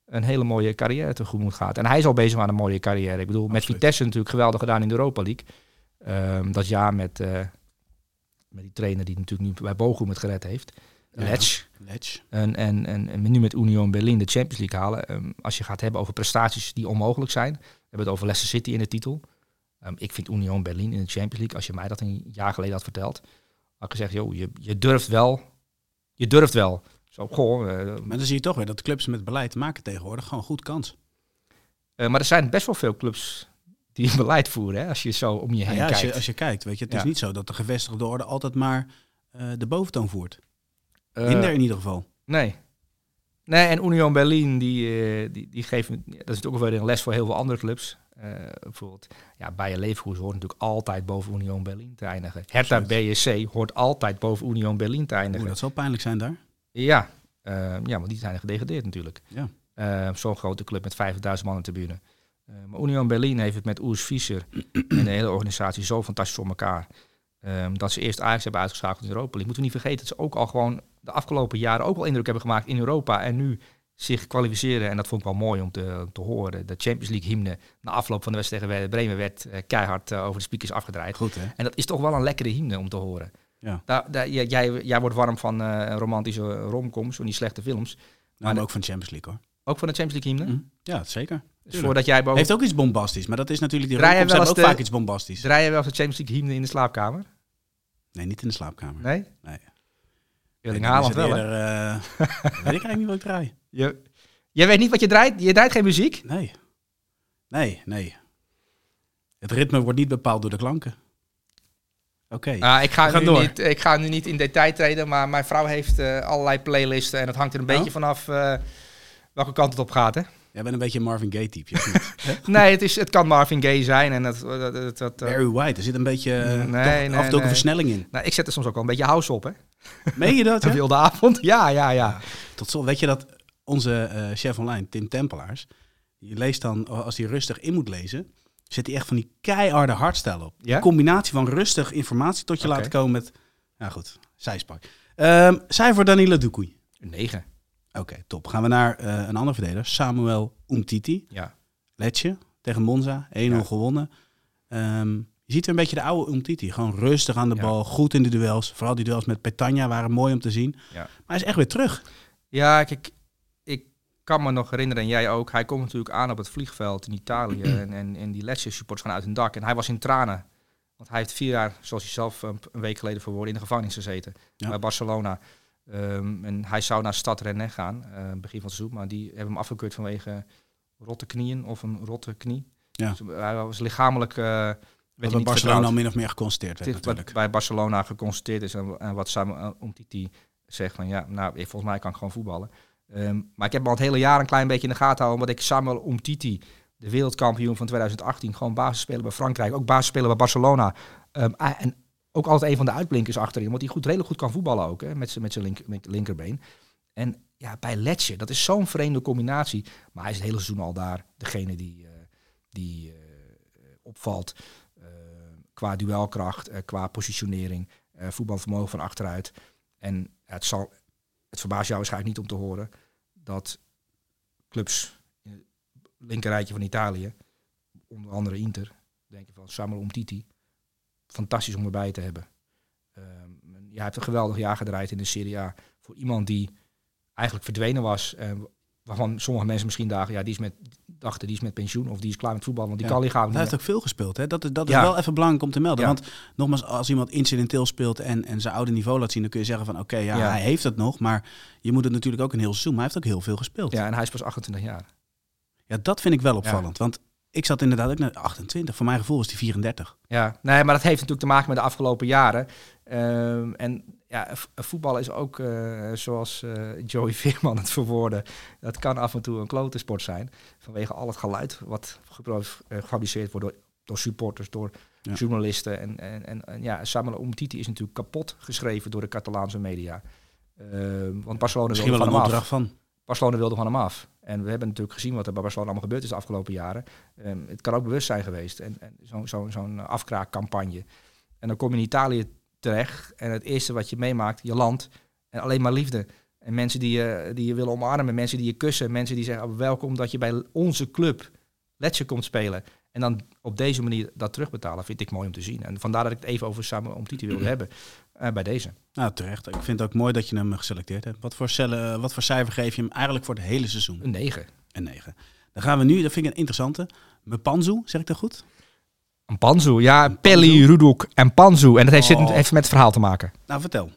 een hele mooie carrière tegemoet gaat. En hij is al bezig aan een mooie carrière. Ik bedoel, met. Vitesse natuurlijk geweldig gedaan in de Europa League. Ehm, dat jaar met, eh, met die trainer die natuurlijk nu bij Bochum het gered heeft. Ja. Letch. Ledge. En, en, en, en nu met Union Berlin de Champions League halen. Ehm, als je gaat hebben over prestaties die onmogelijk zijn. We hebben het over Leicester City in de titel. Ehm, ik vind Union Berlin in de Champions League, als je mij dat een jaar geleden had verteld, had ik gezegd, joh, je, je durft wel. Je durft wel. Zo, goh, eh, Maar dan zie je toch weer dat clubs met beleid maken tegenwoordig gewoon goed kans. eh, maar er zijn best wel veel clubs die *laughs* beleid voeren, hè, als je zo om je heen als, kijkt. je, als je kijkt, weet je, het is niet zo dat de gevestigde orde altijd maar eh, de boventoon voert. Hinder in ieder geval. Nee. Nee, en Union Berlin, die, die, die geeft, dat is ook wel weer een les voor heel veel andere clubs. Eh, bijvoorbeeld, ja, Bayer Leverkusen hoort natuurlijk altijd boven Union Berlin te eindigen. Hertha BSC hoort altijd boven Union Berlin te eindigen. Oeh, dat zal pijnlijk zijn daar. Ja, eh, ja, want die zijn gedegradeerd natuurlijk. Ja. Eh, Zo'n grote club met 50.000 man in de tribune. Eh, maar Union Berlin heeft het met Urs Fischer en de hele organisatie zo fantastisch voor elkaar. ehm, dat ze eerst Ajax hebben uitgeschakeld in Europa League. Moeten we niet vergeten dat ze ook al gewoon de afgelopen jaren ook al indruk hebben gemaakt in Europa. En nu zich kwalificeren. En dat vond ik wel mooi om te, te horen. De Champions League hymne na afloop van de wedstrijd tegen Bremen werd keihard over de speakers afgedraaid. Goed, hè? En dat is toch wel een lekkere hymne om te horen. Ja. Daar, daar, jij, jij, wordt warm van eh, romantische romcoms, van die slechte films. Nou, Maar maar de- ook van de Champions League, hoor. Ook van de Champions League hymne. Hm? Ja, zeker. Dus voordat jij boven... Heeft ook iets bombastisch, maar dat is natuurlijk die Draai romcoms wel hebben ook eens vaak de- iets bombastisch. Draai je wel eens de Champions League hymne in de slaapkamer? Nee, niet in de slaapkamer. Nee? Nee. Erling Haaland wel, eerder, eh, *laughs* weet ik eigenlijk niet wat ik draai. Je, jij weet niet wat je draait? Je draait geen muziek? Nee. Nee, nee. Het ritme wordt niet bepaald door de klanken. Oké. Ah, ik, ga nu door. niet, ik ga nu niet in detail treden, maar mijn vrouw heeft eh, allerlei playlisten. En het hangt er een Oh? beetje vanaf eh, welke kant het op gaat, hè? Jij bent een beetje een Marvin Gaye type. *laughs* Nee, het, is, het kan Marvin Gaye zijn. En dat, dat, dat, dat, eh, Barry White, er zit een beetje Nee, af en toe een versnelling in. nou, ik zet er soms ook wel een beetje house op, hè? Meen je dat? *laughs* Een wilde avond. Ja, ja, ja. Tot slot, weet je dat onze chef online, Tim Tempelaars, leest dan, als hij rustig in moet lezen, zet hij echt van die keiharde hardstyle op. Ja? Een combinatie van rustig informatie tot je laten komen met, nou goed, zijspak. Ehm cijfer Danilo. Een negen. Oké, top. Gaan we naar eh, een andere verdediger, Samuel Umtiti. Ja. Letje tegen Monza, 1-0 Ja. gewonnen. Ehm, je ziet een beetje de oude Umtiti. Gewoon rustig aan de Ja. bal, goed in de duels. Vooral die duels met Petagna waren mooi om te zien. Ja. Maar hij is echt weer terug. Ja, kijk, kan me nog herinneren, en jij ook, hij komt natuurlijk aan op het vliegveld in Italië *clears throat* en, en, en die Lecce supporters gaan uit hun dak. En hij was in tranen, want hij heeft vier jaar, zoals hij zelf een, week geleden verwoordde, in de gevangenis gezeten Ja. bij Barcelona. Ehm, en hij zou naar Stad Rennes gaan, eh, begin van het seizoen, maar die hebben hem afgekeurd vanwege rotte knieën of een rotte knie. Ja. Dus hij was lichamelijk... hij Wat bij Barcelona al vertrouwd. min of meer geconstateerd werd is wat natuurlijk. bij Barcelona geconstateerd is en, en wat Samuel Umtiti zegt van ja, nou, volgens mij kan ik gewoon voetballen. Ehm, maar ik heb al het hele jaar een klein beetje in de gaten houden, omdat ik Samuel Umtiti, de wereldkampioen van 2018, gewoon basisspeler bij Frankrijk, ook basisspeler bij Barcelona. Ehm, ah, en ook altijd een van de uitblinkers achterin, want die goed, redelijk goed kan voetballen ook, hè, met zijn linkerbeen. En ja, bij Letje. Dat is zo'n vreemde combinatie. Maar hij is het hele seizoen al daar. Degene die, eh, die eh, opvalt eh, qua duelkracht, qua positionering, voetbalvermogen van achteruit. En het, zal, het verbaast jou waarschijnlijk niet om te horen dat clubs in het linkerrijtje van Italië, onder andere Inter, denk je van Samuel Umtiti, fantastisch om erbij te hebben. Ehm, ja, heeft een geweldig jaar gedraaid in de Serie A. Voor iemand die eigenlijk verdwenen was. eh, waarvan sommige mensen misschien dachten, ja, die is met, dachten, die is met pensioen of die is klaar met voetbal, want die Ja. kan lichaam Hij heeft ook veel gespeeld. Hè? Dat, is- dat is Ja. wel even belangrijk om te melden. Ja. Want nogmaals, als iemand incidenteel speelt en, en zijn oude niveau laat zien, dan kun je zeggen van oké, ja, Ja. hij heeft het nog. Maar je moet het natuurlijk ook een heel seizoen. Maar hij heeft ook heel veel gespeeld. Ja, Ja, en hij is pas 28 jaar. dat vind ik wel opvallend. Want ik zat inderdaad ook naar 28. Voor mijn gevoel was hij 34. Ja, nee, maar dat heeft natuurlijk te maken met de afgelopen jaren. Ehm, en ja, voetbal is ook, eh, zoals eh, Joey Veerman het verwoordde, dat kan af en toe een klote sport zijn. Vanwege al het geluid wat eh, gefabriceerd wordt door, door supporters, door Ja. journalisten. En, en, en, en ja, Samuel Umtiti is natuurlijk kapot geschreven door de Catalaanse media. Ehm, want Barcelona Misschien wilde wel van hem af. van. Barcelona wilde van hem af. En we hebben natuurlijk gezien wat er bij Barcelona allemaal gebeurd is de afgelopen jaren. Ehm, het kan ook bewust zijn geweest. En, en zo'n zo, zo'n afkraakcampagne. En dan kom je in Italië terecht. En het eerste wat je meemaakt, je land. En alleen maar liefde. En mensen die je, die je willen omarmen. Mensen die je kussen. Mensen die zeggen, oh, welkom dat je bij onze club Letje komt spelen. En dan op deze manier dat terugbetalen, vind ik mooi om te zien. En vandaar dat ik het even over Samuel Omtiti wilde hebben. eh, bij deze. Nou, terecht. Ik vind het ook mooi dat je hem eh, geselecteerd hebt. Wat voor, cellen, wat voor cijfer geef je hem eigenlijk voor het hele seizoen? Een 9. Een 9. Dan gaan we nu, dat vind ik een interessante. Mepanzu, zeg ik dat goed? Een Panzu, ja. Pelli. Rudok en Panzu. En dat heeft, zit, Oh. heeft met het verhaal te maken. Nou, vertel.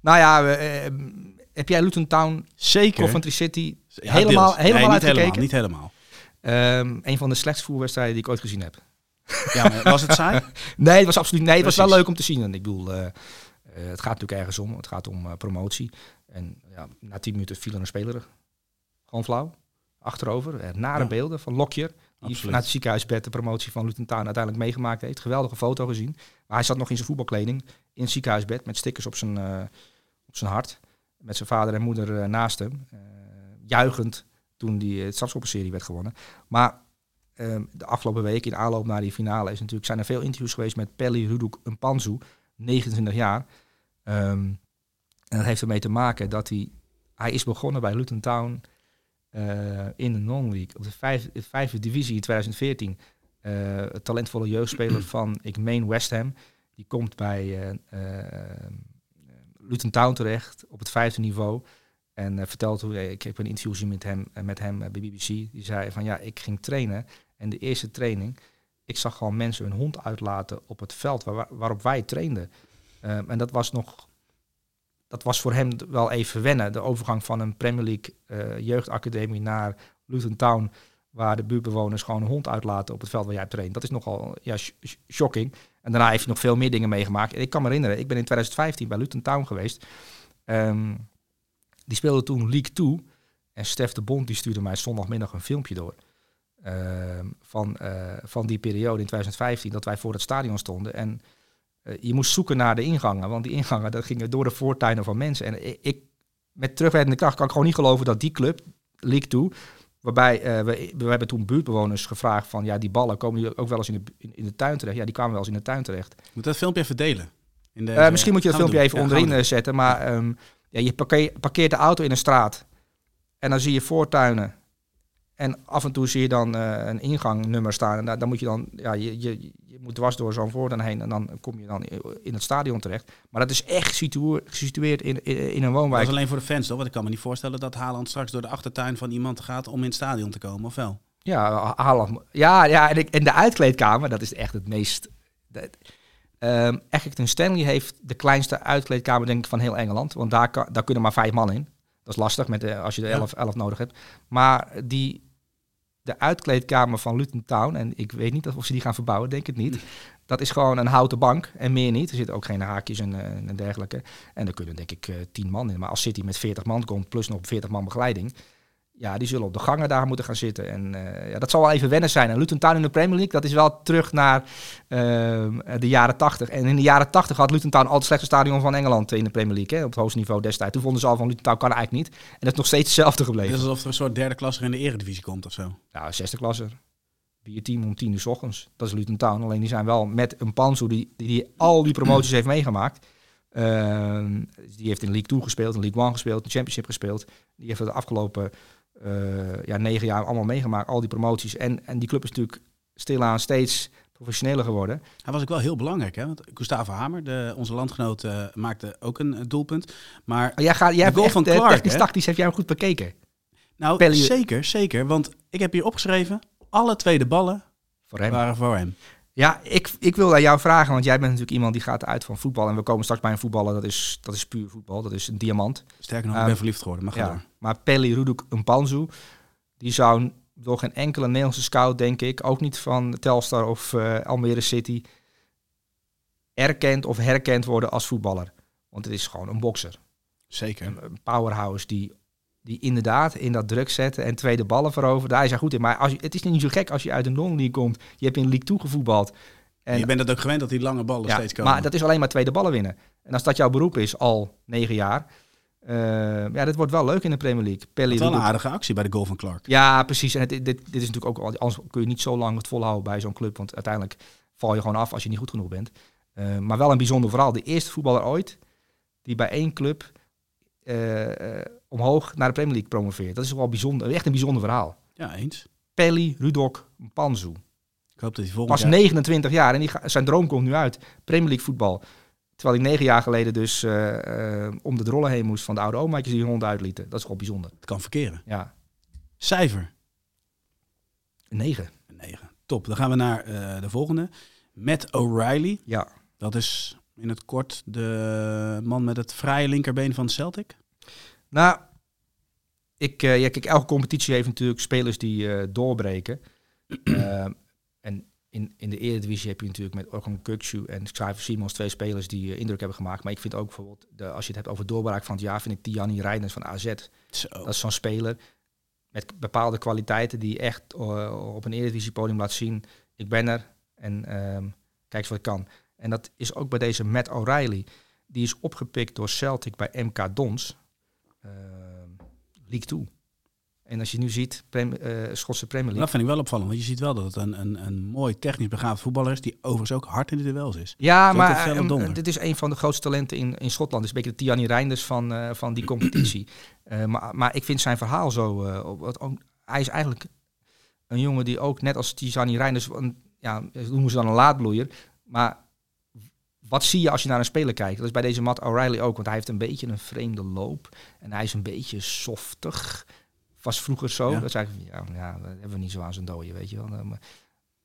Nou ja, we, eh, heb jij Luton Town, Zeker. Coventry City Ja, helemaal, deels. helemaal nee, niet uitgekeken? helemaal, niet helemaal. Ehm, een van de slechtste voetbalwedstrijden die ik ooit gezien heb. Ja, maar was het saai? *laughs* Nee, het was absoluut nee, het was wel leuk om te zien. En ik bedoel, eh, eh, het gaat natuurlijk ergens om. Het gaat om promotie. En ja, na tien minuten viel er een speler gewoon flauw. Achterover. Nare Ja. beelden van Lokjer. Die vanuit het ziekenhuisbed de promotie van Luton Town uiteindelijk meegemaakt heeft. Geweldige foto gezien. Maar hij zat nog in zijn voetbalkleding in het ziekenhuisbed met stickers op zijn, eh, op zijn hart. Met zijn vader en moeder eh, naast hem. Eh, juichend toen die het strafschoppenserie werd gewonnen. Maar ehm, de afgelopen week in aanloop naar die finale is natuurlijk, zijn er veel interviews geweest met Pelli Ruduk Mpanzu, 29 jaar. Ehm, en dat heeft ermee te maken dat hij, hij is begonnen bij Luton Town in de non-league, op de vijf, de vijfde divisie in 2014. Eh, talentvolle jeugdspeler *clears throat* van, ik meen West Ham, die komt bij eh, eh, Luton Town terecht op het vijfde niveau. En eh, vertelt hoe, ik heb een interview gezien met hem, eh, met hem eh, bij BBC. Die zei van ja, ik ging trainen. En de eerste training, ik zag gewoon mensen hun hond uitlaten op het veld waar, waarop wij trainden. Ehm, en dat was nog, dat was voor hem wel even wennen. De overgang van een Premier League eh, jeugdacademie naar Luton Town, waar de buurtbewoners gewoon een hond uitlaten op het veld waar jij traint. Dat is nogal ja, sh- sh- shocking. En daarna heeft hij nog veel meer dingen meegemaakt. En ik kan me herinneren, ik ben in 2015 bij Luton Town geweest. Ehm, die speelde toen League 2. En Stef de Bond die stuurde mij zondagmiddag een filmpje door. ehm, van, eh, van die periode in 2015 dat wij voor het stadion stonden. En je moest zoeken naar de ingangen. Want die ingangen dat gingen door de voortuinen van mensen. En ik, met terugwerkende kracht kan ik gewoon niet geloven dat die club, League 2, waarbij eh, we, we hebben toen buurtbewoners gevraagd van ja, die ballen komen die ook wel eens in de, in, in de tuin terecht. Ja, die kwamen wel eens in de tuin terecht. Moet dat filmpje even delen? In Eh, misschien moet je dat filmpje doen. even Ja, onderin eh, zetten. Maar ehm, ja, je parkeer- parkeert de auto in een straat. En dan zie je voortuinen. En af en toe zie je dan eh, een ingangnummer staan. En daar, dan moet je dan, ja, je, je, je moet dwars door zo'n voortuin heen. En dan kom je dan in het stadion terecht. Maar dat is echt situ- gesitueerd in, in, in een doen. Dat woonwijk. is alleen voor de fans, toch? Want ik kan me niet voorstellen dat Haaland straks door de achtertuin van iemand gaat om in het stadion te komen, of wel? Ja, Haaland. Ja, ja en, ik, en de uitkleedkamer, dat is echt het meest... Dat, Accrington Stanley heeft de kleinste uitkleedkamer denk ik van heel Engeland. Want daar, kan, daar kunnen maar vijf man in. Dat is lastig met de, als je er Ja. elf, elf nodig hebt. Maar die, de uitkleedkamer van Luton Town, en ik weet niet of ze die gaan verbouwen, denk het niet. Dat is gewoon een houten bank en meer niet. Er zitten ook geen haakjes en, eh, en dergelijke. En er kunnen denk ik eh, tien man in. Maar als City met 40 man komt, plus nog 40 man begeleiding. Ja, die zullen op de gangen daar moeten gaan zitten. En eh, ja, dat zal wel even wennen zijn. En Luton Town in de Premier League, dat is wel terug naar ehm, de jaren 80. En in de jaren 80 had Luton Town al het slechtste stadion van Engeland in de Premier League. Hè, op het hoogste niveau destijds. Toen vonden ze al van Luton Town kan eigenlijk niet. En dat is nog steeds hetzelfde gebleven. Het is alsof er een soort derde klasse in de eredivisie komt of zo. Ja, zesde klasse. Vier team om tien uur 's ochtends. Dat is Luton Town. Alleen die zijn wel met een Panzo die, die, die al die promoties heeft meegemaakt. Ehm, die heeft in League 2 gespeeld, in League 1 gespeeld, in Championship gespeeld. Die heeft de afgelopen ja, negen jaar allemaal meegemaakt, al die promoties. En, en die club is natuurlijk stilaan steeds professioneler geworden. Hij was ook wel heel belangrijk, hè? Want Gustavo Hamer, de, onze landgenoot, eh, maakte ook een eh, doelpunt. Maar Oh, jij gaat, jij De hebt goal van eh, Clark, technisch hè? tactisch heb jij hem goed bekeken. nou, zeker, zeker. Want ik heb hier opgeschreven, alle tweede ballen Voor hem. waren voor hem. Ja, ik, ik wil aan jou vragen, want jij bent natuurlijk iemand die gaat uit van voetbal. En we komen straks bij een voetballer, dat is, dat is puur voetbal. Dat is een diamant. Sterker nog, ik ben verliefd geworden. Maar ga Ja, door. maar Pelly Ruduk Mpanzu, die zou door geen enkele Nederlandse scout, denk ik, ook niet van Telstar of eh, Almere City, erkend of herkend worden als voetballer. Want het is gewoon een bokser. Zeker. Een, een powerhouse die, die inderdaad in dat druk zetten en tweede ballen veroveren. Daar is hij goed in. Maar als je, het is niet zo gek als je uit de non-league komt. Je hebt in League 2 gevoetbald. En je bent het ook gewend dat die lange ballen Ja, steeds komen. maar dat is alleen maar tweede ballen winnen. En als dat jouw beroep is al negen jaar. eh, ja, dat wordt wel leuk in de Premier League. Pelly wel een aardige actie bij de goal van Clark. ja, precies. En het, dit, dit is natuurlijk ook, al- anders kun je niet zo lang het volhouden bij zo'n club. Want uiteindelijk val je gewoon af als je niet goed genoeg bent. Eh, maar wel een bijzonder verhaal. De eerste voetballer ooit die bij één club omhoog naar de Premier League promoveert. Dat is wel bijzonder, echt een bijzonder verhaal. Ja, eens. Pelly Rudok Panzu. Ik hoop dat hij volgend Pas jaar... 29 jaar en die ga- zijn droom komt nu uit. Premier League voetbal. Terwijl hij negen jaar geleden dus eh, eh, om de drollen heen moest van de oude omaatjes die hun hond uitlieten. Dat is wel bijzonder. Het kan verkeren. Ja, Cijfer. een negen. Een 9. Top. Dan gaan we naar eh, de volgende. Matt O'Reilly. Ja, Dat is in het kort de man met het vrije linkerbeen van Celtic. Nou, ik, eh, ja, kijk, elke competitie heeft natuurlijk spelers die eh, doorbreken. *clears throat* Eh, en in, in de Eredivisie heb je natuurlijk met Orkan Kukcu en Xavier Simons twee spelers die indruk hebben gemaakt. Maar ik vind ook bijvoorbeeld, de, als je het hebt over doorbraak van het jaar, vind ik Tiani Reinders van AZ. Zo. Dat is zo'n speler met bepaalde kwaliteiten die echt op een Eredivisie-podium laat zien. Ik ben er en ehm, kijk eens wat ik kan. En dat is ook bij deze Matt O'Reilly. Die is opgepikt door Celtic bij MK Dons. ehm League 2. En als je nu ziet, Prem- eh, Schotse Premier League. Dat vind ik wel opvallend, want je ziet wel dat het een, een, een mooi technisch begaafd voetballer is, die overigens ook hard in de duels is. Ja, Zo maar felle ehm, dit is een van de grootste talenten in, in Schotland. Is een beetje de Tiani Reinders van, eh, van die competitie. *clears throat* Maar, maar ik vind zijn verhaal zo... wat ook- hij is eigenlijk een jongen die ook, net als Tiani Reinders... Een, ja, noemen ze dan een laadbloeier. Maar wat zie je als je naar een speler kijkt? Dat is bij deze Matt O'Reilly ook. Want hij heeft een beetje een vreemde loop. En hij is een beetje softig. Was vroeger zo. Ja. Dat zei ik, ja, ja, dat hebben we niet zo aan zijn dooie, weet je wel. Eh, maar-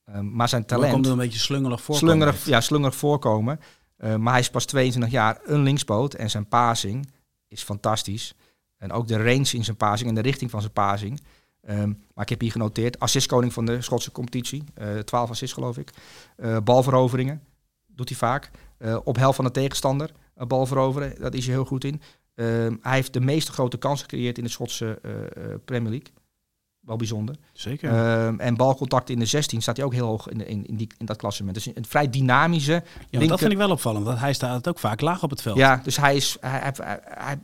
eh, maar zijn talent... komt er een beetje slungelig voor. Slungerig, ja, slungerig voorkomen. Eh, maar hij is pas 22 jaar een linksboot en zijn passing is fantastisch. En ook de range in zijn passing en de richting van zijn passing. Ehm, maar ik heb hier genoteerd, assistkoning van de Schotse competitie. eh 12 assists geloof ik. Eh, balveroveringen doet hij vaak. Eh, op helft van de tegenstander eh, bal veroveren, dat is hij heel goed in. Ehm, hij heeft de meeste grote kansen gecreëerd in de Schotse eh, Premier League. Wel bijzonder. Zeker. Ehm, en balcontact in de 16 staat hij ook heel hoog in, de- in, in, die, in dat klassement. Dus een vrij dynamische. ja, linker- dat vind ik wel opvallend, want hij staat ook vaak laag op het veld. Ja, dus hij is, hij, hij, hij, hij-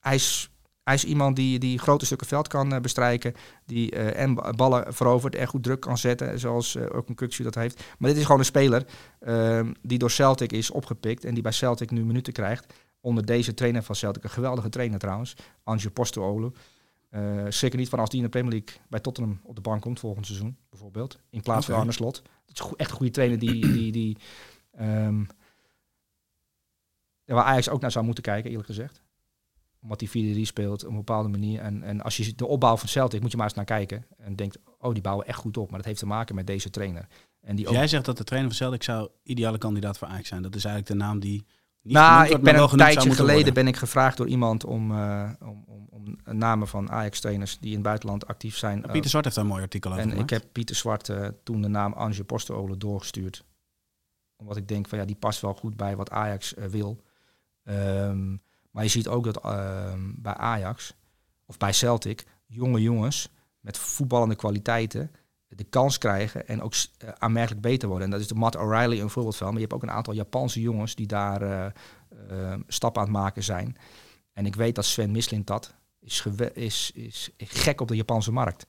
hij is, hij is iemand die, die grote stukken veld kan eh, bestrijken. Die eh, en ba- ballen verovert en goed druk kan zetten. Zoals eh, ook een Kuksu dat heeft. Maar dit is gewoon een speler ehm, die door Celtic is opgepikt. En die bij Celtic nu minuten krijgt. Onder deze trainer van Celtic. Een geweldige trainer trouwens. Ange Postecoglou. Eh, zeker niet van als die in de Premier League bij Tottenham op de bank komt volgend seizoen, bijvoorbeeld. In plaats van Arne Slot. Het is echt een goede trainer die, die, die ja, waar Ajax ook naar zou moeten kijken, eerlijk gezegd. Omdat die 4-3 speelt op een bepaalde manier. En, en als je de opbouw van Celtic, moet je maar eens naar kijken. En denkt, oh, die bouwen echt goed op. Maar dat heeft te maken met deze trainer. En die Dus jij zegt dat de trainer van Celtic zou ideale kandidaat voor Ajax zijn. Dat is eigenlijk de naam die niet nou, ik ben een tijdje geleden worden. ben ik gevraagd door iemand om, eh, om, om, om namen van Ajax-trainers die in het buitenland actief zijn. eh, Pieter Zwart heeft daar een mooi artikel over en ik heb Pieter Zwart eh, toen de naam Ange Postecoglou doorgestuurd. Omdat ik denk van ja, die past wel goed bij wat Ajax eh, wil. Ehm, maar je ziet ook dat ehm, bij Ajax of bij Celtic jonge jongens met voetballende kwaliteiten de kans krijgen en ook eh, aanmerkelijk beter worden. En dat is de Matt O'Reilly een voorbeeld van. Maar je hebt ook een aantal Japanse jongens die daar eh, eh, stappen aan het maken zijn. En ik weet dat Sven Mislint dat is, is, is gek op de Japanse markt.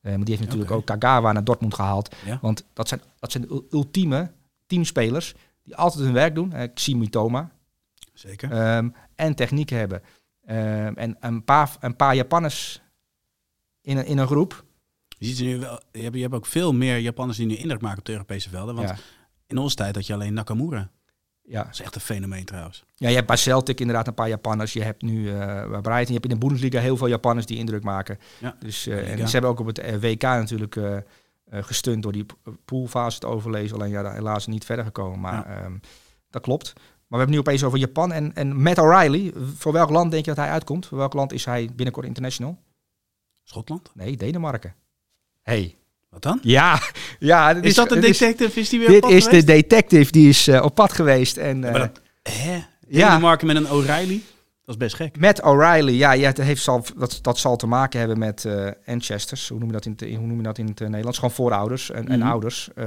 Eh, maar die heeft natuurlijk ook Kagawa naar Dortmund gehaald. Ja. Want dat zijn, dat zijn de ultieme teamspelers die altijd hun werk doen. Eh Xi Toma. Zeker. Ehm, en techniek hebben. Ehm, en een paar, een paar Japanners in een, in een groep. Je, ziet nu wel, je, hebt, je hebt ook veel meer Japanners die nu indruk maken op de Europese velden. Want Ja. in onze tijd had je alleen Nakamura. Ja. Dat is echt een fenomeen trouwens. ja, je hebt bij Celtic inderdaad een paar Japanners. Je hebt nu bij Brighton, je hebt in de Bundesliga heel veel Japanners die indruk maken. Ja. Dus, eh, en ze hebben ook op het eh, WK natuurlijk eh, gestund door die poolfase te overlezen. Alleen ja, daar helaas niet verder gekomen. Maar ehm, dat klopt. Maar we hebben nu opeens over Japan. En, en Matt O'Reilly, voor welk land denk je dat hij uitkomt? Voor welk land is hij binnenkort international? Schotland? Nee, Denemarken. Hey. Wat dan? Ja, ja. dit Is dat is- detective? Is die weer Dit op pad is de detective die is eh, op pad geweest. En, maar eh, dat- Hè? ja, Denemarken met een O'Reilly? Dat is best gek. Matt O'Reilly, ja, ja het heeft zal, dat, dat zal te maken hebben met eh ancestors. Hoe noem je dat in het, hoe noem je dat in het eh, Nederlands? Gewoon voorouders en, en Mhm. ouders. Eh,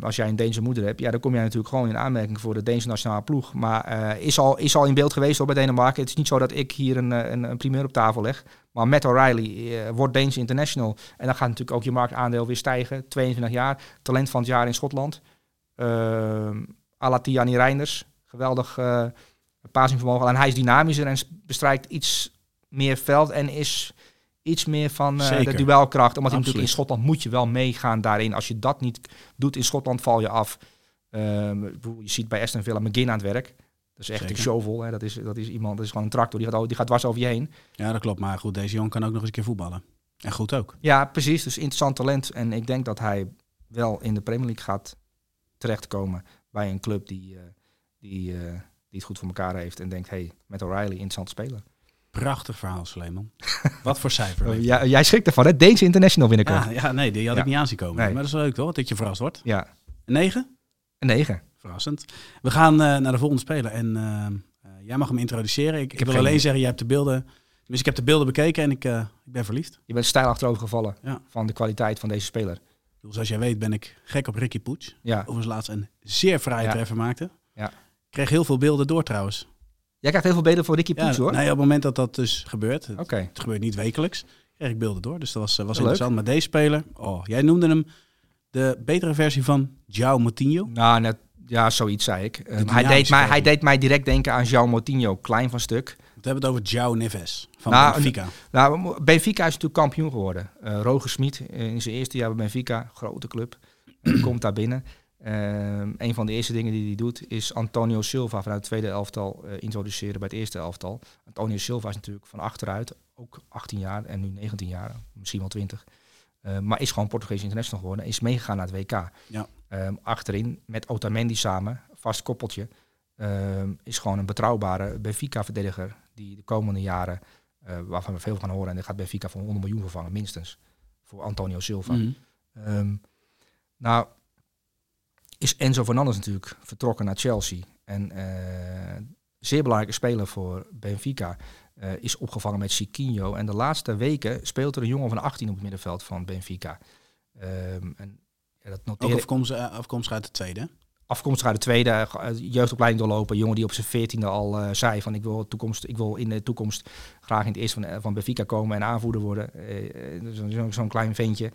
als jij een Deense moeder hebt, ja, dan kom jij natuurlijk gewoon in aanmerking voor de Deense nationale ploeg. Maar is, al, is al in beeld geweest hoor, bij Denemarken. Het is niet zo dat ik hier een, een, een primeur op tafel leg. Maar Matt O'Reilly wordt Deense international. En dan gaat natuurlijk ook je marktaandeel weer stijgen. 22 jaar, talent van het jaar in Schotland. Uh, Alatiani Reinders, geweldig passingvermogen. En hij is dynamischer en bestrijkt iets meer veld en is iets meer van eh, de duelkracht. Omdat hij natuurlijk in. Schotland moet je wel meegaan daarin. Als je dat niet doet in Schotland, val je af. Ehm, je ziet bij Aston Villa McGinn aan het werk. Dat is echt Zeker. een shovel. Hè. Dat, is, dat is iemand, dat is gewoon een tractor. Die gaat, o- die gaat dwars over je heen. Ja, dat klopt. Maar goed, deze jongen kan ook nog eens een keer voetballen. En goed ook. Ja, precies. Dus interessant talent. En ik denk dat hij wel in de Premier League gaat terechtkomen bij een club die, eh, die, eh, die het goed voor elkaar heeft. En denkt, hey, met O'Reilly, interessant speler. Prachtig verhaal, Sleeman. *laughs* Wat voor cijfer? je? Ja, jij schrikt ervan, hè? Deense International binnenkort. Ja, ja, nee, die had ik Ja. niet aan zien komen. Nee. Maar dat is leuk toch, dat je verrast wordt. Ja, Een negen? een negen. Verrassend. We gaan eh, naar de volgende speler. En eh, eh, jij mag hem introduceren. Ik, wil alleen idee. zeggen, jij hebt de beelden... Dus ik heb de beelden bekeken en ik, ik ben verliefd. Je bent stijl achterover gevallen Ja. van de kwaliteit van deze speler. Zoals jij weet ben ik gek op Ricky Poets. Ja. Overigens laatst een zeer fraaie Ja. treffer maakte. Ja. Kreeg heel veel beelden door trouwens. Jij krijgt heel veel beter voor Ricky Ja, Poets, hoor. nee, op het moment dat dat dus gebeurt, het, Oké. het gebeurt niet wekelijks, kreeg ik beelden door. Dus dat was, eh, was leuk. interessant. Maar deze speler, oh, jij noemde hem de betere versie van João Moutinho. Nou, net, ja, zoiets zei ik. Ehm, hij, deed mij, hij deed mij direct denken aan João Moutinho. Klein van stuk. We hebben het over João Neves van Nou, Benfica. Nou, Benfica is natuurlijk kampioen geworden. Eh Roger Smit eh, in zijn eerste jaar bij Benfica, grote club, *clears throat* komt daar binnen. Ehm, een van de eerste dingen die hij doet is Antonio Silva vanuit het tweede elftal eh, introduceren bij het eerste elftal. Antonio Silva is natuurlijk van achteruit, ook 18 jaar en nu 19 jaar, misschien wel 20. Eh, maar is gewoon Portugees international geworden. Is meegegaan naar het WK. Ja. Ehm, achterin met Otamendi samen, vast koppeltje. ehm, is gewoon een betrouwbare Benfica-verdediger die de komende jaren, eh, waarvan we veel gaan horen, en daar gaat Benfica voor 100 miljoen vervangen, minstens, voor Antonio Silva. Mhm. Ehm, nou, is Enzo Fernandez natuurlijk vertrokken naar Chelsea. En eh, zeer belangrijke speler voor Benfica. eh, is opgevangen met Chiquinho. En de laatste weken speelt er een jongen van 18 op het middenveld van Benfica. Ehm, en, ja, dat noteer Ook afkomstig, eh, afkomstig uit de tweede. Afkomstig uit de tweede eh, jeugdopleiding doorlopen. Jongen die op zijn veertiende al eh, zei van ik wil, toekomst, ik wil in de toekomst graag in het eerste van, eh, van Benfica komen en aanvoerder worden. Eh, Zo'n zo, zo'n klein ventje.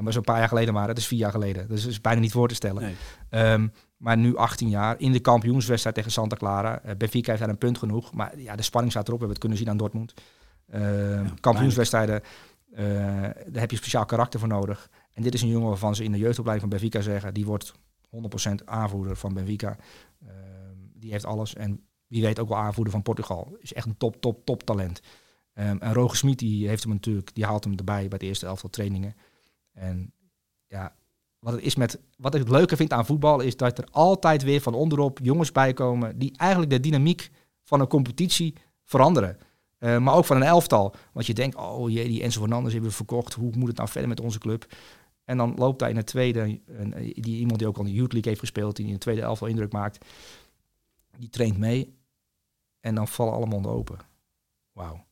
Maar zo'n paar jaar geleden maar. Dat is vier jaar geleden. Dus dat is bijna niet voor te stellen. Nee. Ehm, maar nu 18 jaar in de kampioenswedstrijd tegen Santa Clara. Benfica heeft daar een punt genoeg. Maar ja, de spanning staat erop. We hebben het kunnen zien aan Dortmund. Ehm, kampioenswedstrijden, eh, daar heb je speciaal karakter voor nodig. En dit is een jongen waarvan ze in de jeugdopleiding van Benfica zeggen... die wordt 100% aanvoerder van Benfica. Ehm, die heeft alles. En wie weet ook wel aanvoerder van Portugal. Is echt een top, top, top talent. Ehm, en Roger Smit die heeft hem natuurlijk, die haalt hem erbij bij de eerste elftal trainingen. En ja, wat het is met, wat ik het leuke vind aan voetbal is dat er altijd weer van onderop jongens bij komen die eigenlijk de dynamiek van een competitie veranderen. Eh, maar ook van een elftal. Want je denkt, oh jee, die Enzo Fernandez hebben we verkocht. Hoe moet het nou verder met onze club? En dan loopt hij in het tweede, een, die iemand die ook al in de Youth League heeft gespeeld, die in de tweede elftal indruk maakt, die traint mee. En dan vallen alle monden open. Wauw.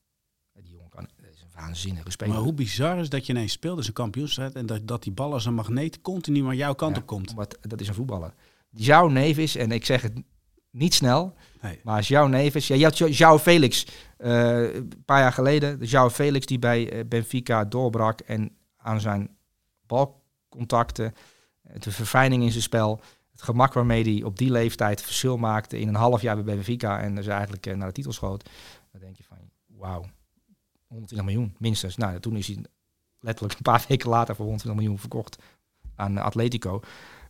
Die jongen kan, is een waanzinnige speler. Maar hoe bizar is dat je ineens speelt in een kampioenschap en dat, dat die bal als een magneet continu maar jouw kant Ja, op komt. Wat, dat is een voetballer. Jouw neef is, en ik zeg het niet snel, Nee. maar als jouw neef is... Ja, je had Jo- João Felix eh, een paar jaar geleden. De João Felix die bij eh, Benfica doorbrak en aan zijn balcontacten, de verfijning in zijn spel, het gemak waarmee hij op die leeftijd verschil maakte in een half jaar bij Benfica en dus eigenlijk eh, naar de titel schoot. Dan denk je van, wauw, 120 miljoen minstens. Nou, toen is hij letterlijk een paar *laughs* weken later voor 120 miljoen verkocht aan Atletico.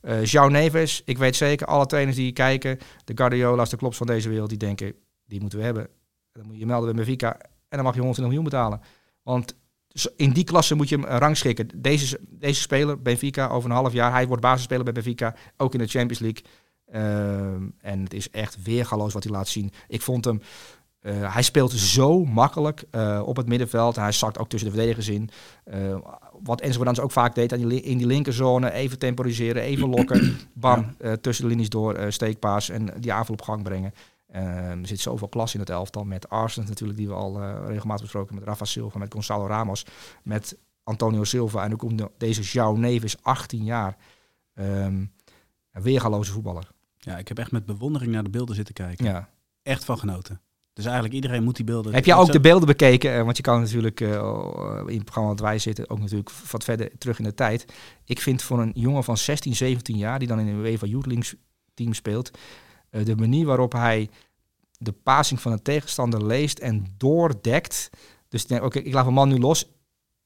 Eh João Neves, ik weet zeker, alle trainers die kijken, de Guardiola's, de klops van deze wereld, die denken, die moeten we hebben. Dan moet je je melden bij Benfica en dan mag je 120 miljoen betalen. Want zo- in die klasse moet je hem eh, rangschikken. Deze, deze speler, Benfica, over een half jaar, hij wordt basisspeler bij Benfica, ook in de Champions League. Ehm, en het is echt weergaloos wat hij laat zien. Ik vond hem, eh, hij speelt zo makkelijk eh, op het middenveld. Hij zakt ook tussen de verdedigers in. Wat Enzo Fernandez ook vaak deed, in die linkerzone even temporiseren, even lokken. *clears throat* Bam, tussen de linies door, steekpaas en die aanval op gang brengen. Eh, er zit zoveel klas in het elftal. Met Arsene natuurlijk, die we al eh, regelmatig besproken. Met Rafa Silva, met Gonzalo Ramos. Met Antonio Silva. En nu komt de- deze João Neves, 18 jaar. Ehm, een weergaloze voetballer. Ja, ik heb echt met bewondering naar de beelden zitten kijken. Ja. Echt van genoten. Dus eigenlijk iedereen moet die beelden... Heb jij ook de beelden bekeken? Eh, Want je kan natuurlijk eh, in het programma dat wij zitten ook natuurlijk wat verder terug in de tijd. Ik vind voor een jongen van 16, 17 jaar die dan in een UEFA Youth team speelt, de manier waarop hij de passing van een tegenstander leest en doordekt. Dus ik denk, oké, ik laat mijn man nu los.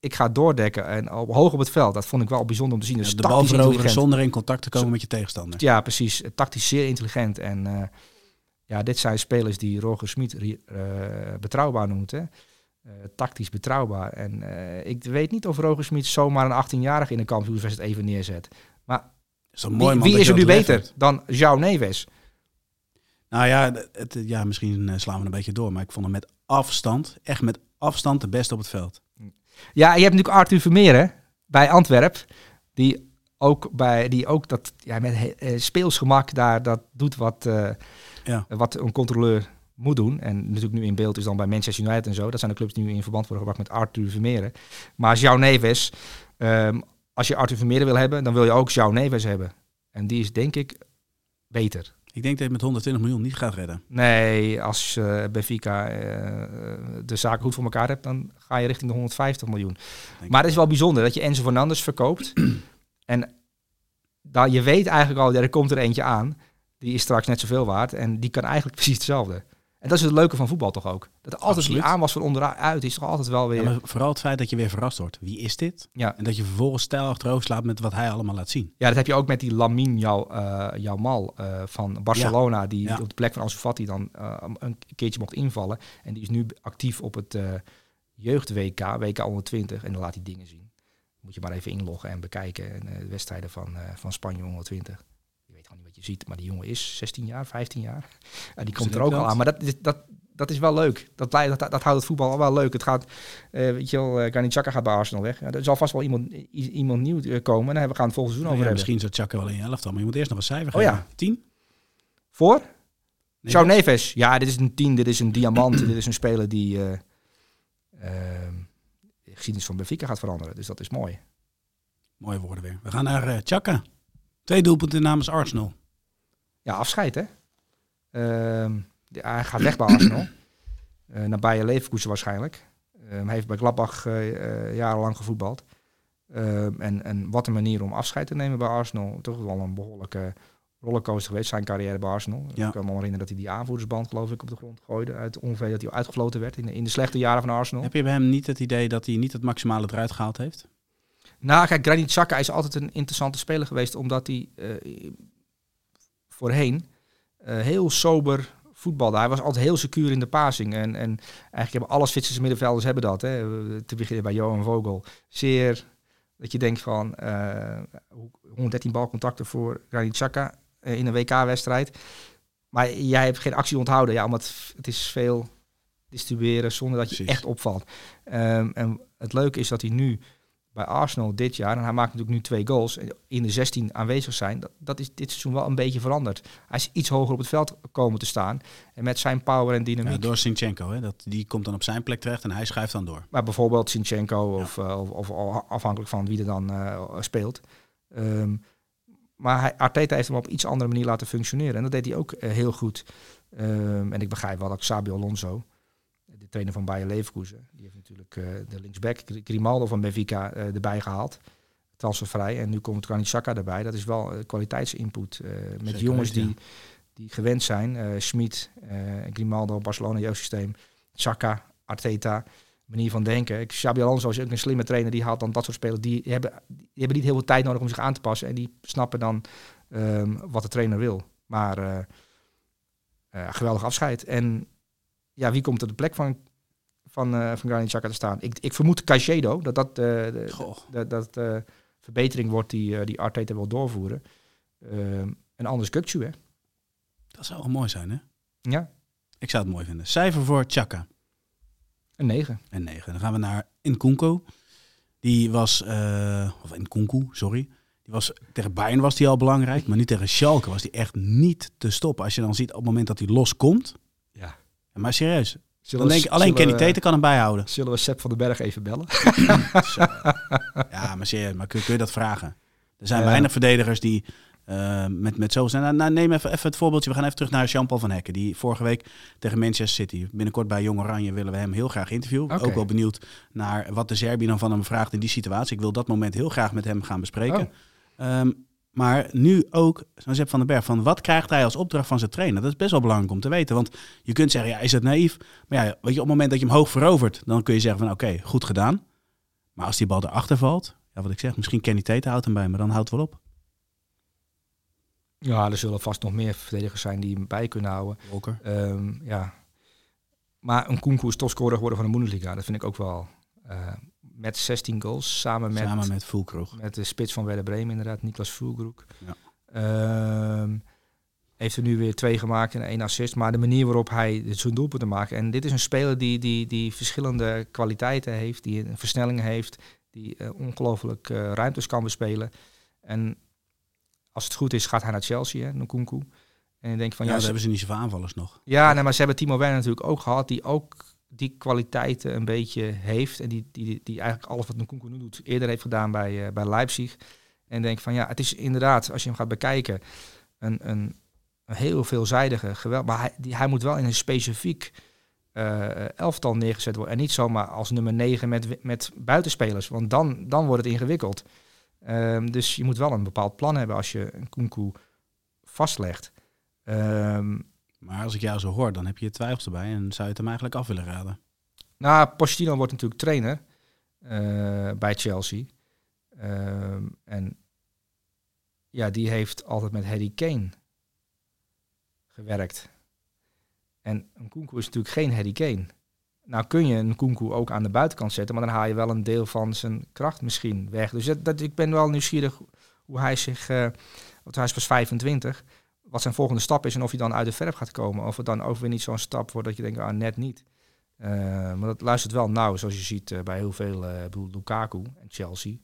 Ik ga doordekken en op, hoog op het veld. Dat vond ik wel bijzonder om te zien. Ja, Dus de bal veroveren zonder in contact te komen met je tegenstander. Ja, precies. Tactisch zeer intelligent. En eh, ja, dit zijn spelers die Roger Smit eh, betrouwbaar noemt. Hè? Eh, tactisch betrouwbaar. En eh, ik weet niet of Roger Smit zomaar een 18-jarige in een kampioenswedstrijd even neerzet. is Wie, mooi, wie dat is er nu beter hebt. dan João Neves? Nou ja, het, ja, misschien eh, slaan we een beetje door. Maar ik vond hem met afstand, echt met afstand de beste op het veld. Ja, je hebt natuurlijk Arthur Vermeer hè, bij Antwerp. Die ook, bij, die ook dat ja, met he- eh, speelsgemak daar dat doet wat, eh, Ja. wat een controleur moet doen. En natuurlijk nu in beeld is dan bij Manchester United en zo. Dat zijn de clubs die nu in verband worden gebracht met Arthur Vermeer. Maar João Neves, ehm, als je Arthur Vermeer wil hebben, dan wil je ook João Neves hebben. En die is denk ik beter. Ik denk dat je met 120 miljoen niet gaat redden. Nee, als eh Benfica eh, de zaken goed voor elkaar hebt, dan ga je richting de 150 miljoen. Denk Maar het is wel bijzonder dat je Enzo Fernandes verkoopt. *clears throat* en daar, je weet eigenlijk al, ja, er komt er eentje aan. Die is straks net zoveel waard. En die kan eigenlijk *laughs* precies hetzelfde. En dat is het leuke van voetbal toch ook. Dat er altijd Absoluut. die aanwas van onderuit is toch altijd wel weer... Ja, Ja, maar vooral het feit dat je weer verrast wordt. Wie is dit? En dat je vervolgens stijl achterover slaat met wat hij allemaal laat zien. dat heb je ook met die Lamin Jou, eh, Jamal eh, van Barcelona. Die Ja. op de plek van Ansu Fati dan eh, een keertje mocht invallen. En die is nu actief op het jeugd-WK, WK 120. En dan laat hij dingen zien. Moet je maar even inloggen en bekijken. En, de wedstrijden van, van Spanje 120. Je ziet. Maar die jongen is 16 jaar, 15 jaar. *laughs* Ja, die komt er ook al aan. Maar dat, is- dat, dat is wel leuk. Dat, blij- dat, dat houdt het voetbal al wel leuk. Het gaat, eh weet je wel, uh, Granit Xhaka gaat bij Arsenal weg. Ja, er zal vast wel iemand, iemand nieuw eh, komen. En daar gaan we het volgend seizoen Nou over ja, hebben. misschien zat Chaka wel in je elftal, maar je moet eerst nog een cijfer Oh geven. ja. 10? Voor? Nee, dat- Neves. Ja, dit is een tien, dit is een diamant. *clears throat* dit is een speler die eh ehm, de geschiedenis van Benfica gaat veranderen. Dus dat is mooi. Mooie woorden weer. We gaan naar eh Chaka. Twee doelpunten namens Arsenal. Ja, afscheid hè. Ehm, hij gaat weg bij Arsenal. *clears throat* Eh, naar Bayer Leverkusen waarschijnlijk. Ehm, hij heeft bij Gladbach eh, eh, jarenlang gevoetbald. Ehm, en, en wat een manier om afscheid te nemen bij Arsenal. Toch wel een behoorlijke rollercoaster geweest, zijn carrière bij Arsenal. Ja. Ik kan me herinneren dat hij die aanvoerdersband geloof ik op de grond gooide. Uit ongeveer dat hij uitgefloten werd in de, in de slechte jaren van Arsenal. Heb je bij hem niet het idee dat hij niet het maximale eruit gehaald heeft? Nou, kijk, Granit Xhaka is altijd een interessante speler geweest, omdat hij voorheen eh, heel sober voetbalde. Hij was altijd heel secuur in de passing. En, en eigenlijk hebben alle Zwitserse middenvelders hebben dat. Hè. Te beginnen bij Johan Vogel. Zeer, dat je denkt van eh, hoe- 113 balcontacten voor Granit Xhaka eh, in een WK-wedstrijd. Maar jij hebt geen actie onthouden. Ja, omdat het is veel distribueren zonder dat je Precies. echt opvalt. Ehm, en het leuke is dat hij nu bij Arsenal dit jaar, en hij maakt natuurlijk nu twee goals, en in de 16 aanwezig zijn, dat, dat is dit seizoen wel een beetje veranderd. Hij is iets hoger op het veld komen te staan. En met zijn power en dynamiek. Ja, door Sinchenko, hè? Dat, die komt dan op zijn plek terecht en hij schuift dan door. Maar bijvoorbeeld Sinchenko of, eh, of, of afhankelijk van wie er dan eh, speelt. Ehm, maar hij, Arteta heeft hem op iets andere manier laten functioneren. En dat deed hij ook eh, heel goed. Ehm, en ik begrijp wel dat Xabi Alonso, de trainer van Bayer Leverkusen, die heeft natuurlijk eh, de linksback Grimaldo van Benfica eh, erbij gehaald. Transfervrij. En nu komt Granit Xhaka erbij. Dat is wel eh, kwaliteitsinput. met Zeker jongens die, die gewend zijn. Schmid, Grimaldo, Barcelona, jeugdsysteem. Xhaka, Arteta, manier van denken. Xabi Alonso is ook een slimme trainer. Die haalt dan dat soort spelers. Die hebben, die hebben niet heel veel tijd nodig om zich aan te passen. En die snappen dan ehm, wat de trainer wil. Maar geweldig afscheid. En ja, wie komt op de plek van, van, eh van Granit Xhaka te staan? Ik, ik vermoed Caicedo. Dat dat, eh, de, dat, dat eh, verbetering wordt die, die Arteta wil doorvoeren. Ehm en anders Kukcu, hè? Dat zou wel mooi zijn, hè? Ja, Ik zou het mooi vinden. Cijfer voor Chaka. een 9. En 9. Dan gaan we naar Nkunku. Die was, eh of Nkunku, sorry. Die was, tegen Bayern was hij al belangrijk, maar nu tegen Schalke was hij echt niet te stoppen. Als je dan ziet op het moment dat hij loskomt. Maar serieus, Zullen dan denk ik alleen Kenny we, Tete kan hem bijhouden. Zullen we Sepp van den Berg even bellen? *laughs* Zo. Ja, maar serieus, maar kun, kun je dat vragen? Er zijn Ja. weinig verdedigers die eh, met, met zo zijn. Nou, nou, neem even, even het voorbeeldje. We gaan even terug naar Jean-Paul van Hekken. Die vorige week tegen Manchester City. Binnenkort bij Jong Oranje willen we hem heel graag interviewen. Ook wel benieuwd naar wat de Serbië dan van hem vraagt in die situatie. Ik wil dat moment heel graag met hem gaan bespreken. Oh. Ehm, maar nu ook, zo'n Sepp van den Berg, van wat krijgt hij als opdracht van zijn trainer? Dat is best wel belangrijk om te weten. Want je kunt zeggen, ja, is het naïef? Maar ja, weet je, op het moment dat je hem hoog verovert, dan kun je zeggen van oké, goed gedaan. Maar als die bal erachter valt, ja, wat ik zeg, misschien Kenny Tete houdt hem bij, maar dan houdt het wel op. Ja, er zullen vast nog meer verdedigers zijn die hem bij kunnen houden. Ehm, ja. Maar een Kunku is topscorer geworden van de Bundesliga. Dat vind ik ook wel. eh, met 16 goals, samen met, Samen met Fulkroeg. met de spits van Werder Bremen inderdaad, Niklas Fulgroek. Ja. Ehm, heeft er nu weer twee gemaakt en één assist. Maar de manier waarop hij zijn doelpunten maakt. En dit is een speler die, die, die verschillende kwaliteiten heeft. Die een versnelling heeft. Die eh, ongelooflijk eh, ruimtes kan bespelen. En als het goed is, gaat hij naar Chelsea, hè, Nkunku. En ik denk van Ja, ja, ze- hebben ze niet zoveel aanvallers nog. ja, nee, maar ze hebben Timo Werner natuurlijk ook gehad, die ook die kwaliteiten een beetje heeft. En die, die, die eigenlijk alles wat Nkunku nu doet, eerder heeft gedaan bij, eh, bij Leipzig. En denk van ja, het is inderdaad, als je hem gaat bekijken, een, een, heel veelzijdige geweld. Maar hij, die, hij moet wel in een specifiek eh, elftal neergezet worden. En niet zomaar als nummer 9 met, met buitenspelers. Want dan, dan wordt het ingewikkeld. Ehm, dus je moet wel een bepaald plan hebben als je een Kunku vastlegt. Ehm, Maar als ik jou zo hoor, dan heb je twijfels erbij en zou je het hem eigenlijk af willen raden. Nou, Pochettino wordt natuurlijk trainer eh, bij Chelsea. Ehm, en ja, die heeft altijd met Harry Kane gewerkt. En een Kunku is natuurlijk geen Harry Kane. Nou kun je een Kunku ook aan de buitenkant zetten, maar dan haal je wel een deel van zijn kracht misschien weg. Dus dat, ik ben wel nieuwsgierig hoe hij zich, eh want hij is pas 25, wat zijn volgende stap is en of hij dan uit de verf gaat komen. Of het dan ook weer niet zo'n stap wordt dat je denkt, ah, net niet. Eh, maar dat luistert wel nauw, zoals je ziet eh, bij heel veel, eh, ik bedoel, Lukaku en Chelsea,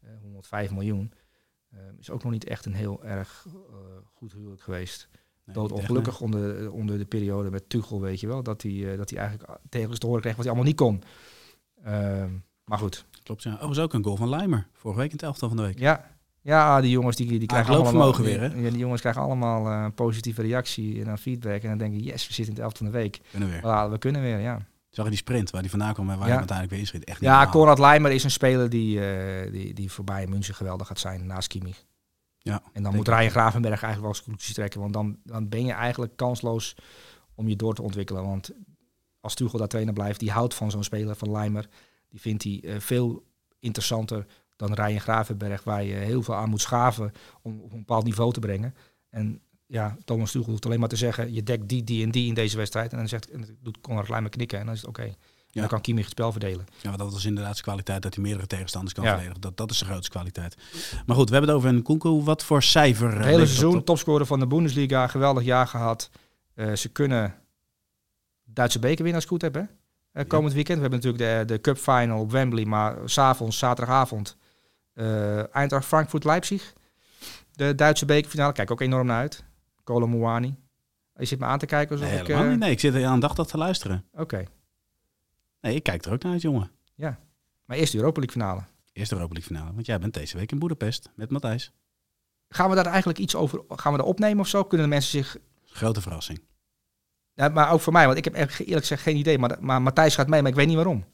eh, 105 miljoen, eh, is ook nog niet echt een heel erg eh, goed huwelijk geweest. Nee, Dood niet echt, ongelukkig onder, onder de periode met Tuchel, weet je wel, dat hij, eh, dat hij eigenlijk tegen te horen kreeg wat hij allemaal niet kon. Ehm, maar goed. Klopt, ja. Oh, was ook een goal van Leimer. Vorige week in het elftal van de week. ja. Ja, die jongens die, die krijgen loopvermogen allemaal, weer, hè? Ja, die jongens krijgen allemaal eh, positieve reactie en dan feedback. En dan denken, yes, we zitten in het elftal van de week. Kunnen weer. Ah, we kunnen weer, ja. Zag je die sprint waar die vandaan kwam en waar Ja. hij uiteindelijk weer inschiet? Echt niet Ja. Konrad Leimer is een speler die, eh die, die voor Bayern München geweldig gaat zijn naast Kimmich. Ja, En dan moet. Ryan Gravenberg eigenlijk wel eens conclusies trekken. Want dan, dan ben je eigenlijk kansloos om je door te ontwikkelen. Want als Tuchel daar trainer blijft, die houdt van zo'n speler van Leimer. Die vindt hij eh, veel interessanter dan Ryan Gravenberg. Waar je heel veel aan moet schaven om op een bepaald niveau te brengen. En ja, Thomas Tuchel hoeft alleen maar te zeggen, je dekt die, die en die in deze wedstrijd. En dan zegt, en doet Konrad Leimer knikken en dan is het oké. En Dan kan Kimmich het spel verdelen. Ja, want dat was inderdaad zijn kwaliteit dat hij meerdere tegenstanders kan Ja. verdedigen. Dat, dat is zijn grootste kwaliteit. Maar goed, we hebben het over een Kunku. Wat voor cijfer? eh, Het hele seizoen, op? topscorer van de Bundesliga, geweldig jaar gehad. Eh, ze kunnen Duitse beker winnen als ik goed heb, hè? Eh, komend weekend. We hebben natuurlijk de, de Cup Final op Wembley. Maar s'avonds, zaterdagavond, eh Eintracht Frankfurt-Leipzig. De Duitse bekerfinale. Kijk ook enorm naar uit. Kolo Muani. Je zit me aan te kijken alsof Nee, ik... eh, niet. Nee, ik zit er aandachtig te luisteren. Oké. Nee, ik kijk er ook naar uit, jongen. Maar eerst de Europa League finale. Eerste Europa League finale. Want jij bent deze week in Boedapest met Matthijs. Gaan we daar eigenlijk iets over... Gaan we daar opnemen of zo? Kunnen de mensen zich... Grote verrassing. Ja, maar ook voor mij, want ik heb echt eerlijk gezegd geen idee. Maar, maar Matthijs gaat mee, maar ik weet niet waarom.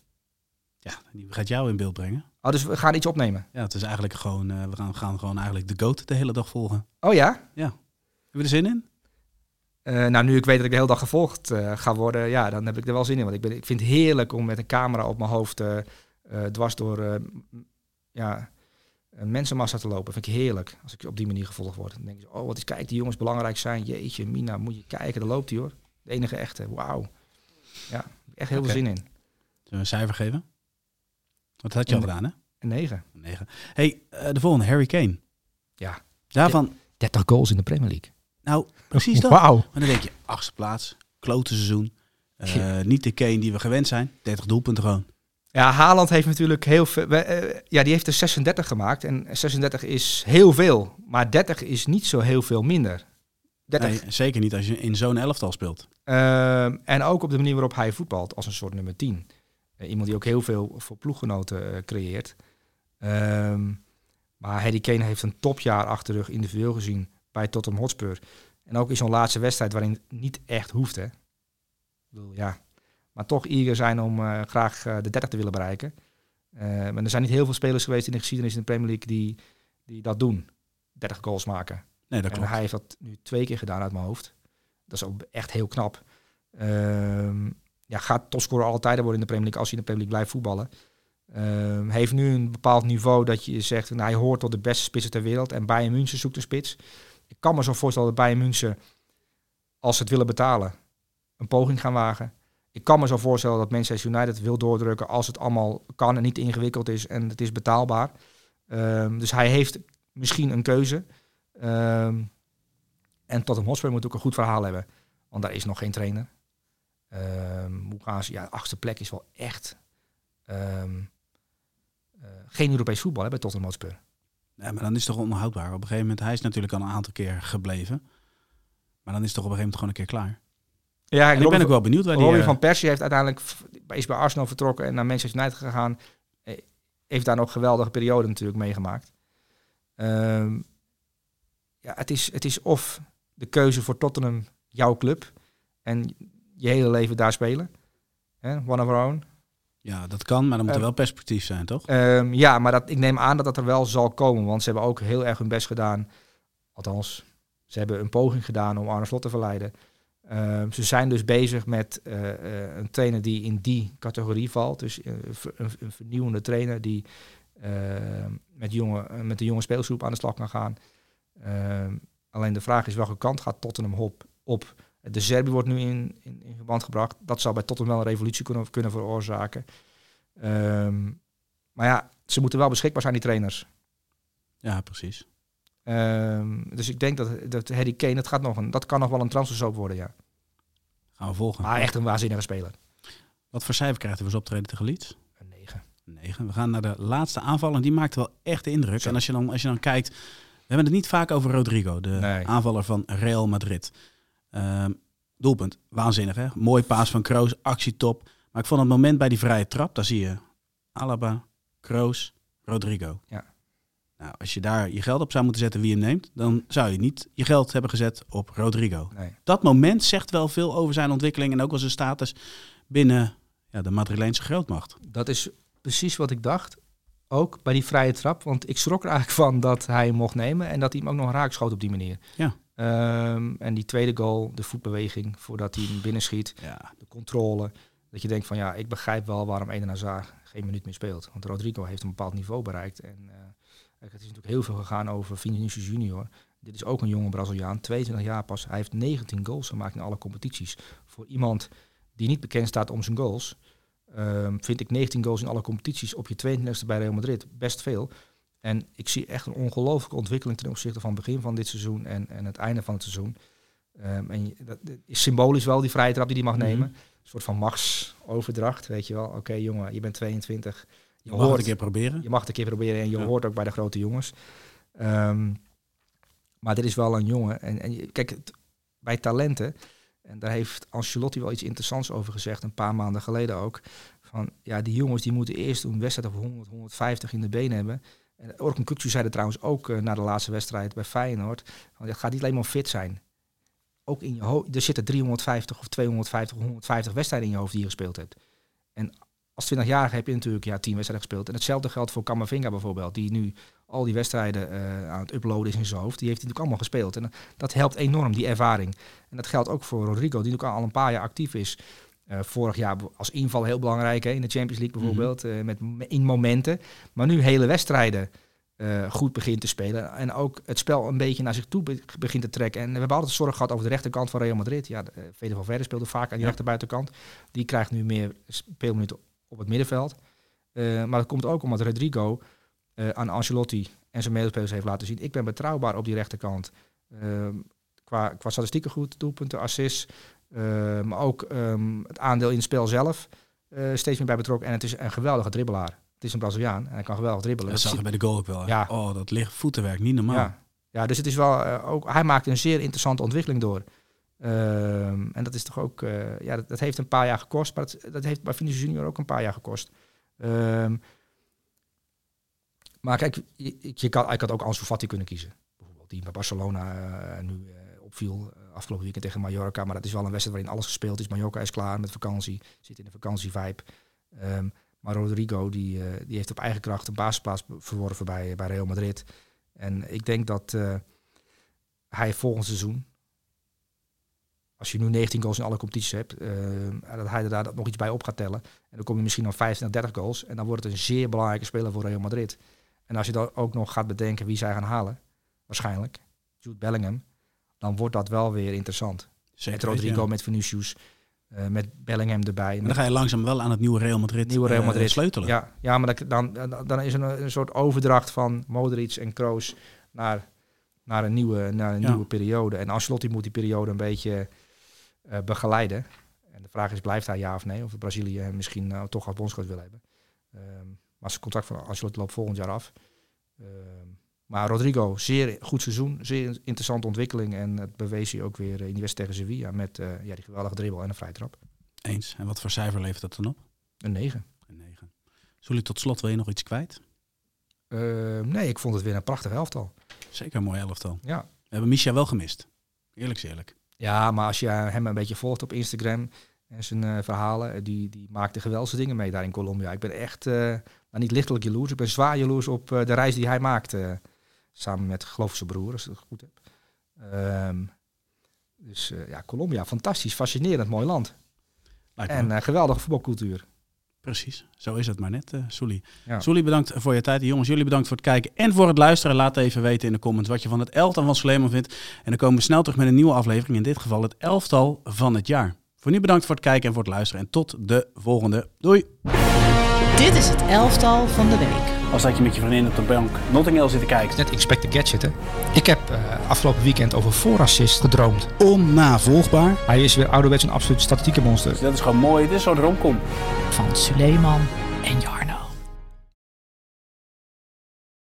Ja, die gaat jou in beeld brengen. Oh, dus we gaan iets opnemen. Ja, het is eigenlijk gewoon, eh, we gaan, gaan gewoon eigenlijk de GOAT de hele dag volgen. Oh ja? Hebben we er zin in? Eh, nou, nu ik weet dat ik de hele dag gevolgd eh, ga worden, ja, dan heb ik er wel zin in. Want ik, ben, ik vind het heerlijk om met een camera op mijn hoofd dwars door ja, een mensenmassa te lopen. vind ik heerlijk als ik op die manier gevolgd word. Dan denk je, oh, wat is, kijk, die jongens belangrijk zijn. Jeetje, Mina, moet je kijken, daar loopt hij hoor. De enige echte, wauw. Ja, echt heel veel zin in. Zullen we een cijfer geven? Wat had je al gedaan, hè? Een negen. Een negen. hey, eh, de volgende, Harry Kane. Ja. Daarvan, 30 goals in de Premier League. nou, precies dat. Wauw. Maar dan denk je, achtste plaats, klote seizoen. Eh, Niet de Kane die we gewend zijn. 30 doelpunten gewoon. Ja, Haaland heeft natuurlijk heel veel. eh, ja, die heeft er 36 gemaakt. En 36 is heel veel. Maar 30 is niet zo heel veel minder. 30. Nee, zeker niet als je in zo'n elftal speelt. Ehm, en ook op de manier waarop hij voetbalt als een soort nummer 10. Eh, iemand die ook heel veel voor ploeggenoten eh, creëert. Ehm, maar Harry Kane heeft een topjaar achter de rug individueel gezien bij Tottenham Hotspur. En ook in zo'n laatste wedstrijd waarin het niet echt hoeft. Hè. Ik bedoel, ja. Maar toch eager zijn om eh, graag de 30 te willen bereiken. Maar er zijn niet heel veel spelers geweest in de geschiedenis in de Premier League die, die dat doen. 30 goals maken. Nee, dat En klopt. hij heeft dat nu twee keer gedaan uit mijn hoofd. Dat is ook echt heel knap. Ehm, ja, gaat topscorer altijd worden in de Premier League als hij in de Premier League blijft voetballen. Ehm, heeft nu een bepaald niveau dat je zegt, nou, hij hoort tot de beste spitsen ter wereld. En Bayern München zoekt een spits. Ik kan me zo voorstellen dat Bayern München, als ze het willen betalen, een poging gaan wagen. Ik kan me zo voorstellen dat Manchester United wil doordrukken als het allemaal kan en niet ingewikkeld is en het is betaalbaar. Ehm, dus hij heeft misschien een keuze. Ehm, en Tottenham Hotspur moet ook een goed verhaal hebben. Want daar is nog geen trainer. Ehm hoe gaan ze? Ja, de achtste plek is wel echt ehm, eh, geen Europees voetbal hè, bij Tottenham Hotspur. Ja, maar dan is het toch onhoudbaar. Op een gegeven moment, hij is natuurlijk al een aantal keer gebleven. Maar dan is het toch op een gegeven moment gewoon een keer klaar. Ja, En ik ben ook wel benieuwd waar die... Robin eh, van Persie heeft uiteindelijk is bij Arsenal vertrokken en naar Manchester United gegaan. Eh, Heeft daar nog geweldige periode natuurlijk meegemaakt. Ehm, ja, het is, het is of de keuze voor Tottenham jouw club en je hele leven daar spelen. Hè, one of our own. Ja, dat kan, maar dan moet er Eh, wel perspectief zijn, toch? Ehm, ja, maar dat, ik neem aan dat dat er wel zal komen. Want ze hebben ook heel erg hun best gedaan. Althans, ze hebben een poging gedaan om Arne Slot te verleiden. Ehm, ze zijn dus bezig met eh, eh, een trainer die in die categorie valt. Dus een, een vernieuwende trainer die eh, met, jonge, met de jonge speelsgroep aan de slag kan gaan. Ehm, alleen de vraag is welke kant gaat Tottenham op? op. De Serbi wordt nu in, in, in verband gebracht. Dat zou bij Tottenham wel een revolutie kunnen, kunnen veroorzaken. Ehm, maar ja, ze moeten wel beschikbaar zijn, die trainers. Ja, precies. Ehm, dus ik denk dat, dat Harry Kane, dat, gaat nog een, dat kan nog wel een transfersoap worden, ja. Gaan we volgen. Maar echt een waanzinnige speler. Wat voor cijfer krijgt hij voor zijn optreden tegen Leeds? Een 9. 9. We gaan naar de laatste aanval en die maakte wel echt de indruk. Zo. En als je, dan, als je dan kijkt, we hebben het niet vaak over Rodrigo, de Nee. aanvaller van Real Madrid. Ehm, doelpunt, waanzinnig hè. Mooi paas van Kroos, actietop. Maar ik vond het moment bij die vrije trap, daar zie je Alaba, Kroos, Rodrigo. Ja. Nou, als je daar je geld op zou moeten zetten wie hem neemt, dan zou je niet je geld hebben gezet op Rodrigo. Nee. Dat moment zegt wel veel over zijn ontwikkeling en ook wel zijn status binnen ja, de Madrileense grootmacht. Dat is precies wat ik dacht. Ook bij die vrije trap. Want ik schrok er eigenlijk van dat hij hem mocht nemen. En dat hij hem ook nog raak schoot op die manier. Ja. Ehm, en die tweede goal, de voetbeweging voordat hij hem binnenschiet. Ja, De controle. Dat je denkt van ja, ik begrijp wel waarom Eden Hazard geen minuut meer speelt. Want Rodrigo heeft een bepaald niveau bereikt. En eh, het is natuurlijk heel veel gegaan over Vinicius Junior. Dit is ook een jonge Braziliaan, 22 jaar pas. Hij heeft 19 goals gemaakt in alle competities. Voor iemand die niet bekend staat om zijn goals, ehm, vind ik 19 goals in alle competities op je 22e bij Real Madrid best veel. En ik zie echt een ongelooflijke ontwikkeling ten opzichte van het begin van dit seizoen en, en het einde van het seizoen. Ehm, en je- dat, is symbolisch wel die vrije trap die hij mag Mhm. nemen. Een soort van machtsoverdracht, weet je wel. Oké jongen, je bent 22. Je mag het een keer proberen. Je mag het een keer proberen en je Ja. hoort ook bij de grote jongens. Ehm, maar dit is wel een jongen. En, en je- kijk, bij talenten, en daar heeft Ancelotti wel iets interessants over gezegd, een paar maanden geleden ook. Van ja, die jongens die moeten eerst een wedstrijd of 100, 150 in de benen hebben. En Orkun Kukcu zei er trouwens ook eh, na de laatste wedstrijd bij Feyenoord. Van, het gaat niet alleen maar fit zijn. Ook in je. Er zitten 350 of 250 of 150 wedstrijden in je hoofd die je gespeeld hebt. En als 20-jarige heb je natuurlijk ja, 10 wedstrijden gespeeld. En hetzelfde geldt voor Kamavinga bijvoorbeeld. Die nu al die wedstrijden eh, aan het uploaden is in zijn hoofd. Die heeft hij natuurlijk allemaal gespeeld. En dat helpt enorm, die ervaring. En dat geldt ook voor Rodrigo, die natuurlijk al een paar jaar actief is. Eh, vorig jaar als inval heel belangrijk hè, in de Champions League bijvoorbeeld. eh, met, in momenten. Maar nu hele wedstrijden eh, goed begint te spelen. En ook het spel een beetje naar zich toe be- begint te trekken. En we hebben altijd zorg gehad over de rechterkant van Real Madrid. Ja, uh, Fede van speelde vaak aan die Ja. rechterbuitenkant. Die krijgt nu meer speelminuten op het middenveld. Maar dat komt ook omdat Rodrigo aan Ancelotti en zijn medespelers heeft laten zien. Ik ben betrouwbaar op die rechterkant. Ehm, qua, qua statistieken goed, doelpunten, assists. Eh, maar ook ehm, het aandeel in het spel zelf eh, steeds meer bij betrokken. En het is een geweldige dribbelaar. Het is een Braziliaan en hij kan geweldig dribbelen. Dat zag je bij de goal ook wel. hè? Ja. Oh, dat ligt voetenwerk, niet normaal. Ja. ja, dus het is wel eh, ook. Hij maakt een zeer interessante ontwikkeling door. Ehm, en dat is toch ook. ja, dat, dat heeft een paar jaar gekost. Maar dat, dat heeft bij Vinicius Junior ook een paar jaar gekost. Ehm, maar kijk, je, je kan, ik had ook Ansu Fati kunnen kiezen. Bijvoorbeeld, die bij Barcelona nu opviel afgelopen weekend tegen Mallorca. Maar dat is wel een wedstrijd waarin alles gespeeld is. Mallorca is klaar met vakantie. Zit in de vakantievibe. Ehm, maar Rodrigo, die, eh, die heeft op eigen kracht een basisplaats verworven bij, bij Real Madrid. En ik denk dat eh, hij volgend seizoen, als je nu 19 goals in alle competities hebt, eh, dat hij er daar nog iets bij op gaat tellen. En dan kom je misschien op 25, 30 goals. En dan wordt het een zeer belangrijke speler voor Real Madrid. En als je dan ook nog gaat bedenken wie zij gaan halen, waarschijnlijk, Jude Bellingham, dan wordt dat wel weer interessant. Zeker met Rodrigo, ja. met Vinicius, eh, met Bellingham erbij. En dan ga je langzaam wel aan het nieuwe Real Madrid, Nieuwe Real eh, Madrid. sleutelen. Ja, ja maar dat, dan, dan, is er een, een soort overdracht van Modric en Kroos naar, naar een, nieuwe, naar een Ja. nieuwe periode. En Ancelotti moet die periode een beetje eh, begeleiden. En de vraag is, blijft hij ja of nee? Of de Brazilië hem misschien toch als bondscoach wil hebben. Ehm, maar zijn contract van Ancelotti loopt volgend jaar af. Ehm, maar Rodrigo, zeer goed seizoen, zeer interessante ontwikkeling. En het bewees hij ook weer in die wedstrijd tegen Sevilla met eh, ja, die geweldige dribbel en een vrije trap. Eens. En wat voor cijfer levert dat dan op? Een 9. Een 9. Zullen tot slot wil je nog iets kwijt? Ehm, nee, ik vond het weer een prachtig elftal. Zeker een mooi elftal. Ja. We hebben Misha wel gemist. Eerlijk is eerlijk. Ja, maar als je hem een beetje volgt op Instagram en zijn eh, verhalen, eh, die, die maakte geweldige dingen mee daar in Colombia. Ik ben echt, nou niet lichtelijk jaloers, ik ben zwaar jaloers op de reis die hij maakt. Eh, samen met, geloof ik, zijn broer, als ik het goed heb. Ehm, dus eh, ja, Colombia, fantastisch, fascinerend, mooi land. En eh, geweldige voetbalcultuur. Precies, zo is het maar net, uh, Soelie. Ja. Soelie, bedankt voor je tijd. Jongens, jullie bedankt voor het kijken en voor het luisteren. Laat even weten in de comments wat je van het elftal van Sleeman vindt. En dan komen we snel terug met een nieuwe aflevering. In dit geval het elftal van het jaar. Voor nu bedankt voor het kijken en voor het luisteren. En tot de volgende. Doei! Dit is het elftal van de week. Als dat je met je vriendin op de bank Notting Hill zit te kijken. Net Inspect the Gadget, hè? Ik heb uh, afgelopen weekend over voorassist gedroomd. Onnavolgbaar. Hij is weer ouderwets een absoluut statistieke monster. Dus dat is gewoon mooi. Dit is zo'n romcom. Van Suleiman en Jarno.